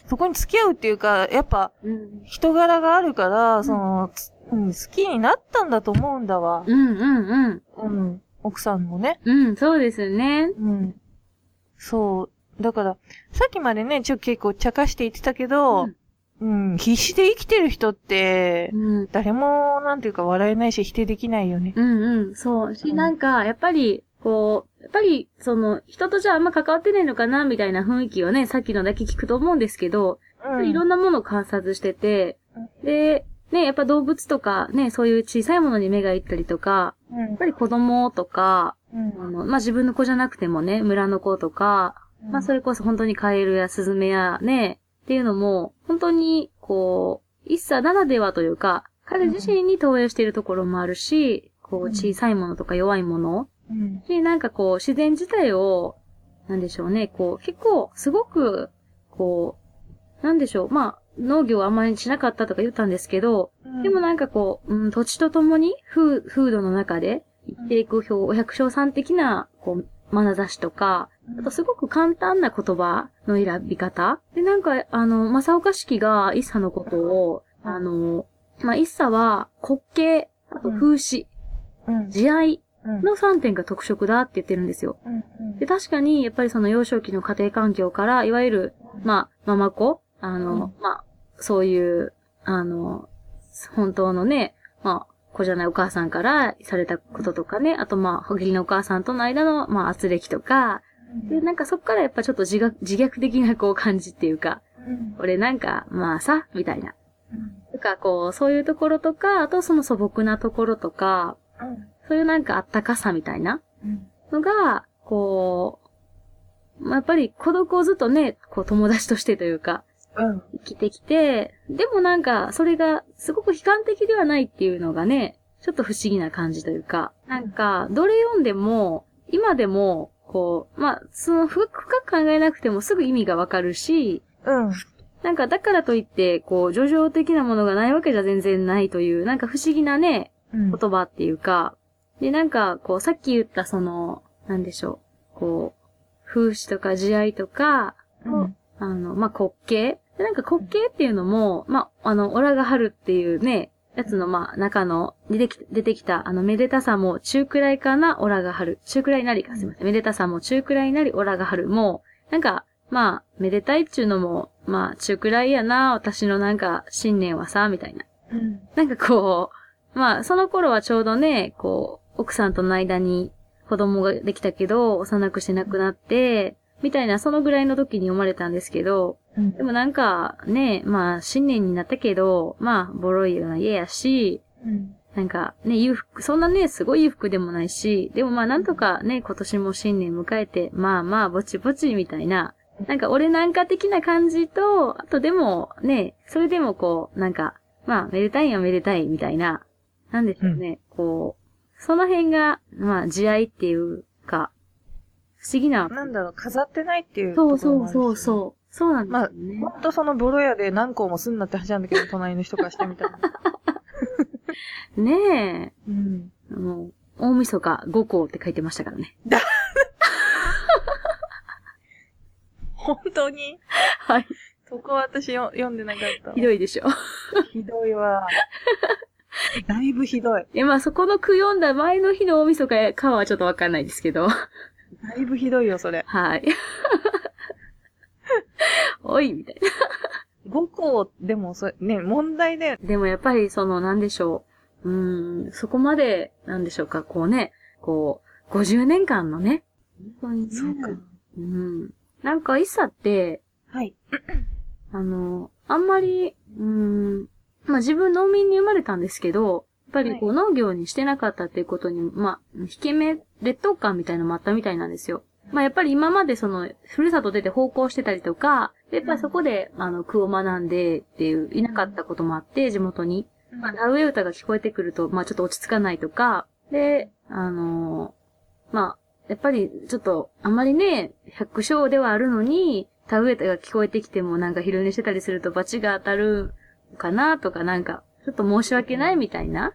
そこに付き合うっていうか、やっぱ、うん。人柄があるから、その、つうん、好きになったんだと思うんだわ。うんうんうん。うん。奥さんもね。うん、そうですね。うん。そう。だから、さっきまでね、ちょっと結構茶化して言ってたけど、うん、必死で生きてる人って、うん。誰も、なんていうか笑えないし否定できないよね。うんうん、そう。し、うんなんか、やっぱり、こう、やっぱり、その、人とじゃああんま関わってないのかな、みたいな雰囲気をね、さっきのだけ聞くと思うんですけど、うん。いろんなものを観察してて、で、ね、やっぱ動物とか、ね、そういう小さいものに目がいったりとか、うん。やっぱり子供とか、うん。あの、まあ、自分の子じゃなくてもね、村の子とか、まあ、それこそ本当にカエルやスズメやね、っていうのも、本当に、こう、一茶ならではというか、彼自身に投影しているところもあるし、こう、うん小さいものとか弱いもの、うん。で、なんかこう、自然自体を、なんでしょうね、こう、結構、すごく、こう、なんでしょう、まあ、農業はあんまりしなかったとか言ったんですけど、うんでもなんかこう、うん、土地とともに風、風土の中で生きていく表、お百姓さん的な、こう、眼差しとか、あとすごく簡単な言葉の選び方で、なんか、あの、正岡式が一茶のことを、あの、まあ、一茶は滑稽、あと風刺、うん。慈愛うん。の3点が特色だって言ってるんですよ。うん。で、確かに、やっぱりその幼少期の家庭環境から、いわゆる、まあ、ママ子あの、うんまあ、そういう、あの、本当のね、まあ、子じゃないお母さんからされたこととかね、あとまあ、ほぎりのお母さんとの間の、まあ、圧力とか、で、なんかそっからやっぱちょっと自虐自虐的なこう感じっていうか、うん。俺なんか、まあさ、みたいな。とか、こう、そういうところとか、あとその素朴なところとか、そういうなんかあったかさみたいなうん。のが、こう、まあ、やっぱり孤独をずっとね、こう友達としてというか、うん。生きてきて、でもなんか、それがすごく悲観的ではないっていうのがね、ちょっと不思議な感じというか、なんか、どれ読んでも、今でも、こう、まあ、その深く深く考えなくてもすぐ意味がわかるし、うん。なんかだからといって、こう、叙情的なものがないわけじゃ全然ないという、なんか不思議なね、うん。言葉っていうか、で、なんか、こう、さっき言ったその、なんでしょう、こう、風刺とか慈愛とか、うん。あの、まあ、滑稽でなんか滑稽っていうのも、まあ、あの、オラが春っていうね、やつの、まあ、中の、出てき出てきた、あの、めでたさも中くらいかな、オラが春。中くらいなりか、すいません。めでたさも中くらいなり、オラが春。もう、なんか、まあ、めでたいっちゅうのも、まあ、中くらいやな、私のなんか、信念はさ、みたいな。うん。なんかこう、まあ、その頃はちょうどね、こう、奥さんとの間に子供ができたけど、幼くして亡くなって、みたいな、そのぐらいの時に生まれたんですけど、うんでもなんか、ね、まあ、新年になったけど、まあ、ボロいような家やし、うん。なんかね、裕福、そんなね、すごい裕福でもないし、でもまあなんとかね、今年も新年迎えて、まあまあ、ぼちぼちみたいな、なんか俺なんか的な感じと、あとでもね、それでもこう、なんか、まあ、めでたいんはめでたいみたいな、なんでしょうね、こう、その辺が、まあ、慈愛っていうか、不思議な。なんだろう、飾ってないっていうそうそうそうそう。そうなんですよね。ほんとそのボロ屋で何個もすんなって話なんだけど、隣の人からしてみたら。ねうん。え、あの、大晦日5個って書いてましたからね。本当に？はい。そこは私よ読んでなかった。ひどいでしょ。ひどいわ。だいぶひどい。いや、まあそこの句読んだ前の日の大晦日かはちょっとわかんないですけど。だいぶひどいよ、それ。はい。おい、みたい5個でもそれ、ね、問題だよ。な。でもやっぱりその、なんでしょう。うーん、そこまで、なんでしょうか、こうね、こう、50年間のね。本当にねそうか。うん。なんか、イッサって、はい。あの、あんまり、うーん、まあ自分農民に生まれたんですけど、やっぱりこう農業にしてなかったっていうことに、まあ、引け目、劣等感みたいなのもあったみたいなんですよ。まあやっぱり今までその、ふるさと出て奉公してたりとか、でやっぱりそこで、あの、句を学んでっていう、いなかったこともあって、地元に。まあ、田植え歌が聞こえてくると、まあちょっと落ち着かないとか、で、あのーまあ、やっぱりちょっと、あまりね、百姓ではあるのに、田植え歌が聞こえてきてもなんか昼寝してたりすると罰が当たるかなとかなんか、ちょっと申し訳ないみたいな。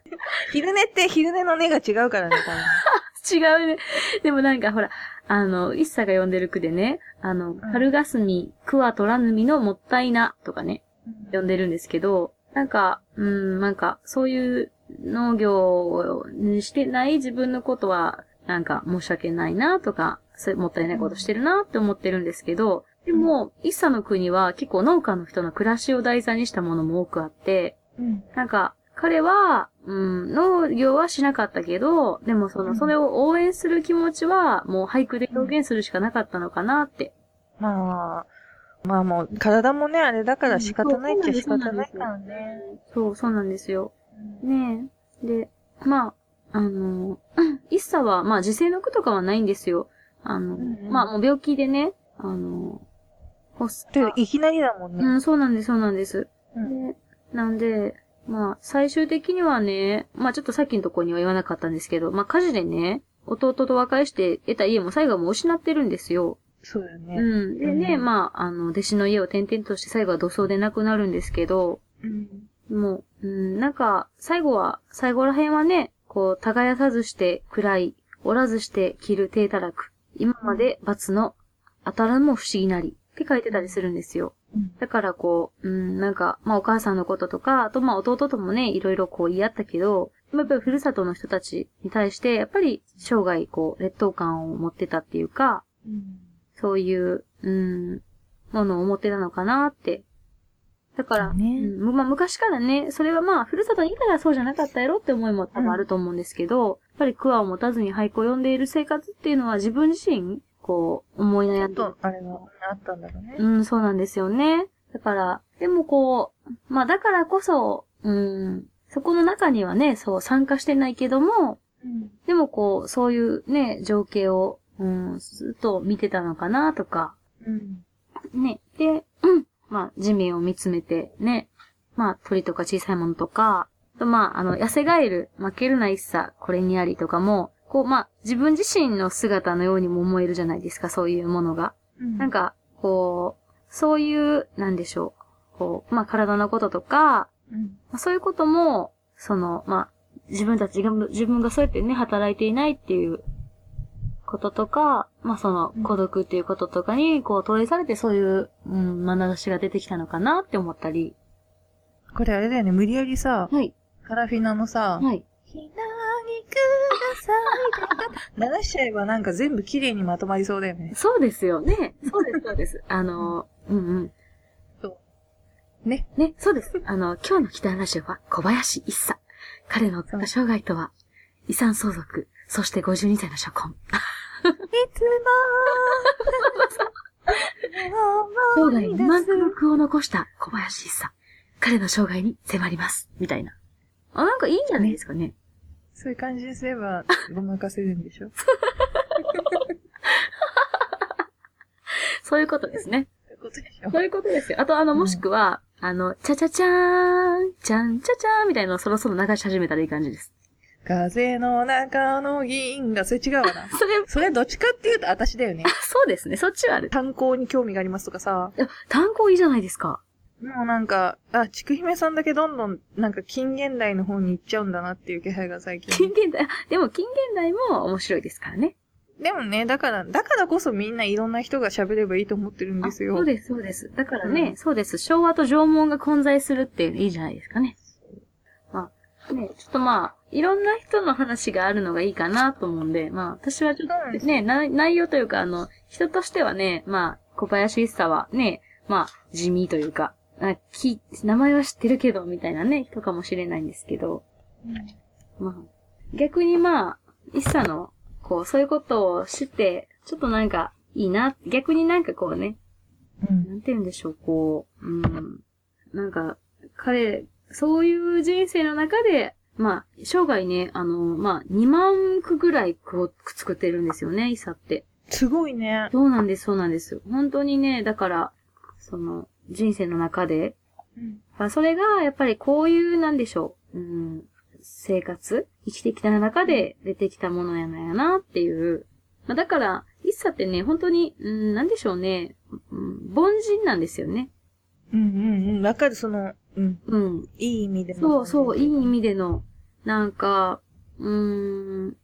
昼寝って昼寝の寝が違うからね、違うね。でもなんかほら、あの、一茶が読んでる句でね、あの、春霞、句は取らぬみのもったいな、とかね。読んでるんですけど、なんか、うん、なんか、そういう農業にしてない自分のことは、なんか申し訳ないなとか、そうもったいないことしてるなって思ってるんですけど、でも、一茶の国は結構農家の人の暮らしを題材にしたものも多くあって、うん。なんか、彼は、うん、農業はしなかったけど、でもその、うんそれを応援する気持ちは、もう俳句で表現するしかなかったのかなって。まあ、まあもう、体もね、あれだから仕方ないっちゃ仕方ないからね。そう、そうなんですよ。ねえ。で、まあ、あの、一茶は、まあ、時世の句とかはないんですよ。あの、うんうんまあ、もう病気でね、あの、発作で、いきなりだもんね。うん、そうなんです、そうなんです。うんで、なんで、まあ、最終的にはね、まあちょっとさっきのところには言わなかったんですけど、まあ火事でね、弟と和解して得た家も最後はもう失ってるんですよ。そうだよね。うん。でね、うんまあ、あの、弟子の家を転々として最後は土葬で亡くなるんですけど、うん。もう、うん、なんか、最後は、最後ら辺はね、こう、耕さずして暗い、おらずして着る低たらく、今まで罰の当たらんも不思議なり、って書いてたりするんですよ。うんだからこう、うん、なんか、まあお母さんのこととか、あとまあ弟ともね、いろいろこう言い合ったけど、やっぱりふるさとの人たちに対して、やっぱり生涯こう、劣等感を持ってたっていうか、うん。そういう、うん、ものを持ってたのかなって。だから、ねうんまあ昔からね、それはまあ、ふるさとにいたらそうじゃなかったやろって思いも多分あると思うんですけど、やっぱりクワを持たずに俳句を読んでいる生活っていうのは自分自身、こう、思い悩んでっと、あれがあったんだろうね。うん、そうなんですよね。だから、でもこう、まあだからこそ、うん、そこの中にはね、そう参加してないけども、うん。でもこう、そういうね、情景を、うん、ずっと見てたのかなとか、うん。ね、で、うん、まあ地面を見つめて、ね、まあ鳥とか小さいものとか、まああの、痩せガエル、負けるな一さ、これにありとかも、こうまあ自分自身の姿のようにも思えるじゃないですか、そういうものが。なんか、こう、そういう、なんでしょう。こう、まあ、体のこととか、うん、まあそういうことも、その、まあ、自分たちが、自分がそうやってね、働いていないっていうこととか、まあ、そのうん、孤独っていうこととかに、こう、投影されてそういう、うん、眼差しが出てきたのかなって思ったり。これあれだよね、無理やりさ、はい。カラフィナのさ、はい。ひなぎください流しちゃえばなんか全部綺麗にまとまりそうだよね。そうですよね。そうです、そうです。あの、うんうん。ね。ね、そうです。あの、今日の北ラジオは小林一茶。彼の夫生涯とは、遺産相続、そして52歳の初婚。いつも、生涯2万句を残した小林一茶。彼の生涯に迫ります。みたいな。あ、なんかいいんじゃないですかね。そういう感じにすれば、ごまかせるんでしょ？そういうことですね。そういうことでしょ？そういうことですよ。あと、あの、うんもしくは、あの、チャチャチャーン、チャンチャチャーンみたいなのをそろそろ流し始めたらいい感じです。風の中の銀河、それ違うわな。それ、それどっちかっていうと私だよね。そうですね。そっちはある。炭鉱に興味がありますとかさ。いや、単語いいじゃないですか。もうなんか、あ、ちくひめさんだけどんどん、なんか近現代の方に行っちゃうんだなっていう気配が最近。近現代、あ でも近現代も面白いですからね。でもね、だから、だからこそみんないろんな人が喋ればいいと思ってるんですよ。あそうです、そうです。だからね、うんそうです。昭和と縄文が混在するっていいいじゃないですかね。まあ、ね、ちょっとまあ、いろんな人の話があるのがいいかなと思うんで、まあ、私はちょっとね、な内容というか、あの、人としてはね、まあ、小林一茶はね、まあ、地味というか、あき、名前は知ってるけど、みたいなね、人かもしれないんですけど、まあ、逆にまあ、一茶の、こう、そういうことを知って、ちょっとなんか、いいな、逆になんかこうね、うん。なんて言うんでしょう、こう、うん、なんか、彼、そういう人生の中で、まあ、生涯ね、あの、まあ、2万句ぐらい句を作ってるんですよね、イサって。すごいね。そうなんです、そうなんです。本当にね、だから、その、人生の中で、うん。まあ、それが、やっぱりこういう、なんでしょう、うん、生活生きてきた中で出てきたものやなやなっていう。まあ、だから、イッサってね、本当に、うん、なんでしょうね、うん、凡人なんですよね。うんうんうん。わかる、その、うん。うん。いい意味でのそうそう、いい意味での、なんか、うーん、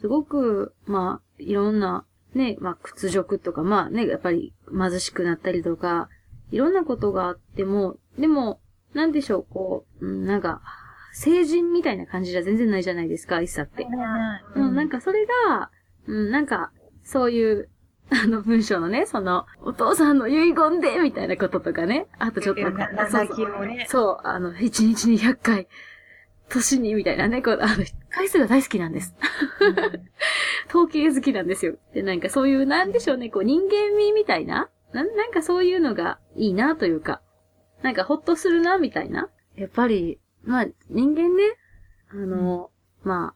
すごく、まあ、いろんな、ね、まあ、屈辱とか、まあね、やっぱり貧しくなったりとか、いろんなことがあっても、でも、なんでしょう、こう、うん、なんか、成人みたいな感じじゃ全然ないじゃないですか、イッサって。うん、なんかそれが、うん、なんか、そういう、あの文章のね、その、お父さんの遺言で、みたいなこととかね。あとちょっと、そう泣きをね。そう、あの、一日に100回、年に、みたいなね、こう、あの、回数が大好きなんです。統計好きなんですよ。で、なんかそういう、なんでしょうね、こう、人間味みたいななんなんかそういうのがいいなというか、なんかほっとするな、みたいな？やっぱり、まあ、人間ね、あの、ま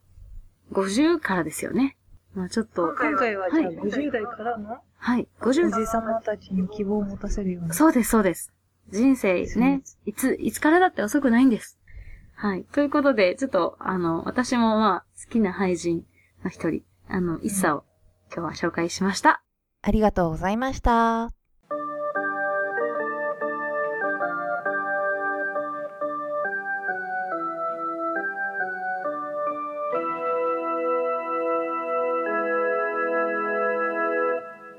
あ、50からですよね。まあちょっと、今回ははい50代からの？はい、お50じさまたちに希望を持たせるような。そうです、そうです。人生ね、いつ、いつからだって遅くないんです。はい。ということで、ちょっと、あの、私もまあ、好きな俳人の一人、あの、一茶を今日は紹介しました。ありがとうございました。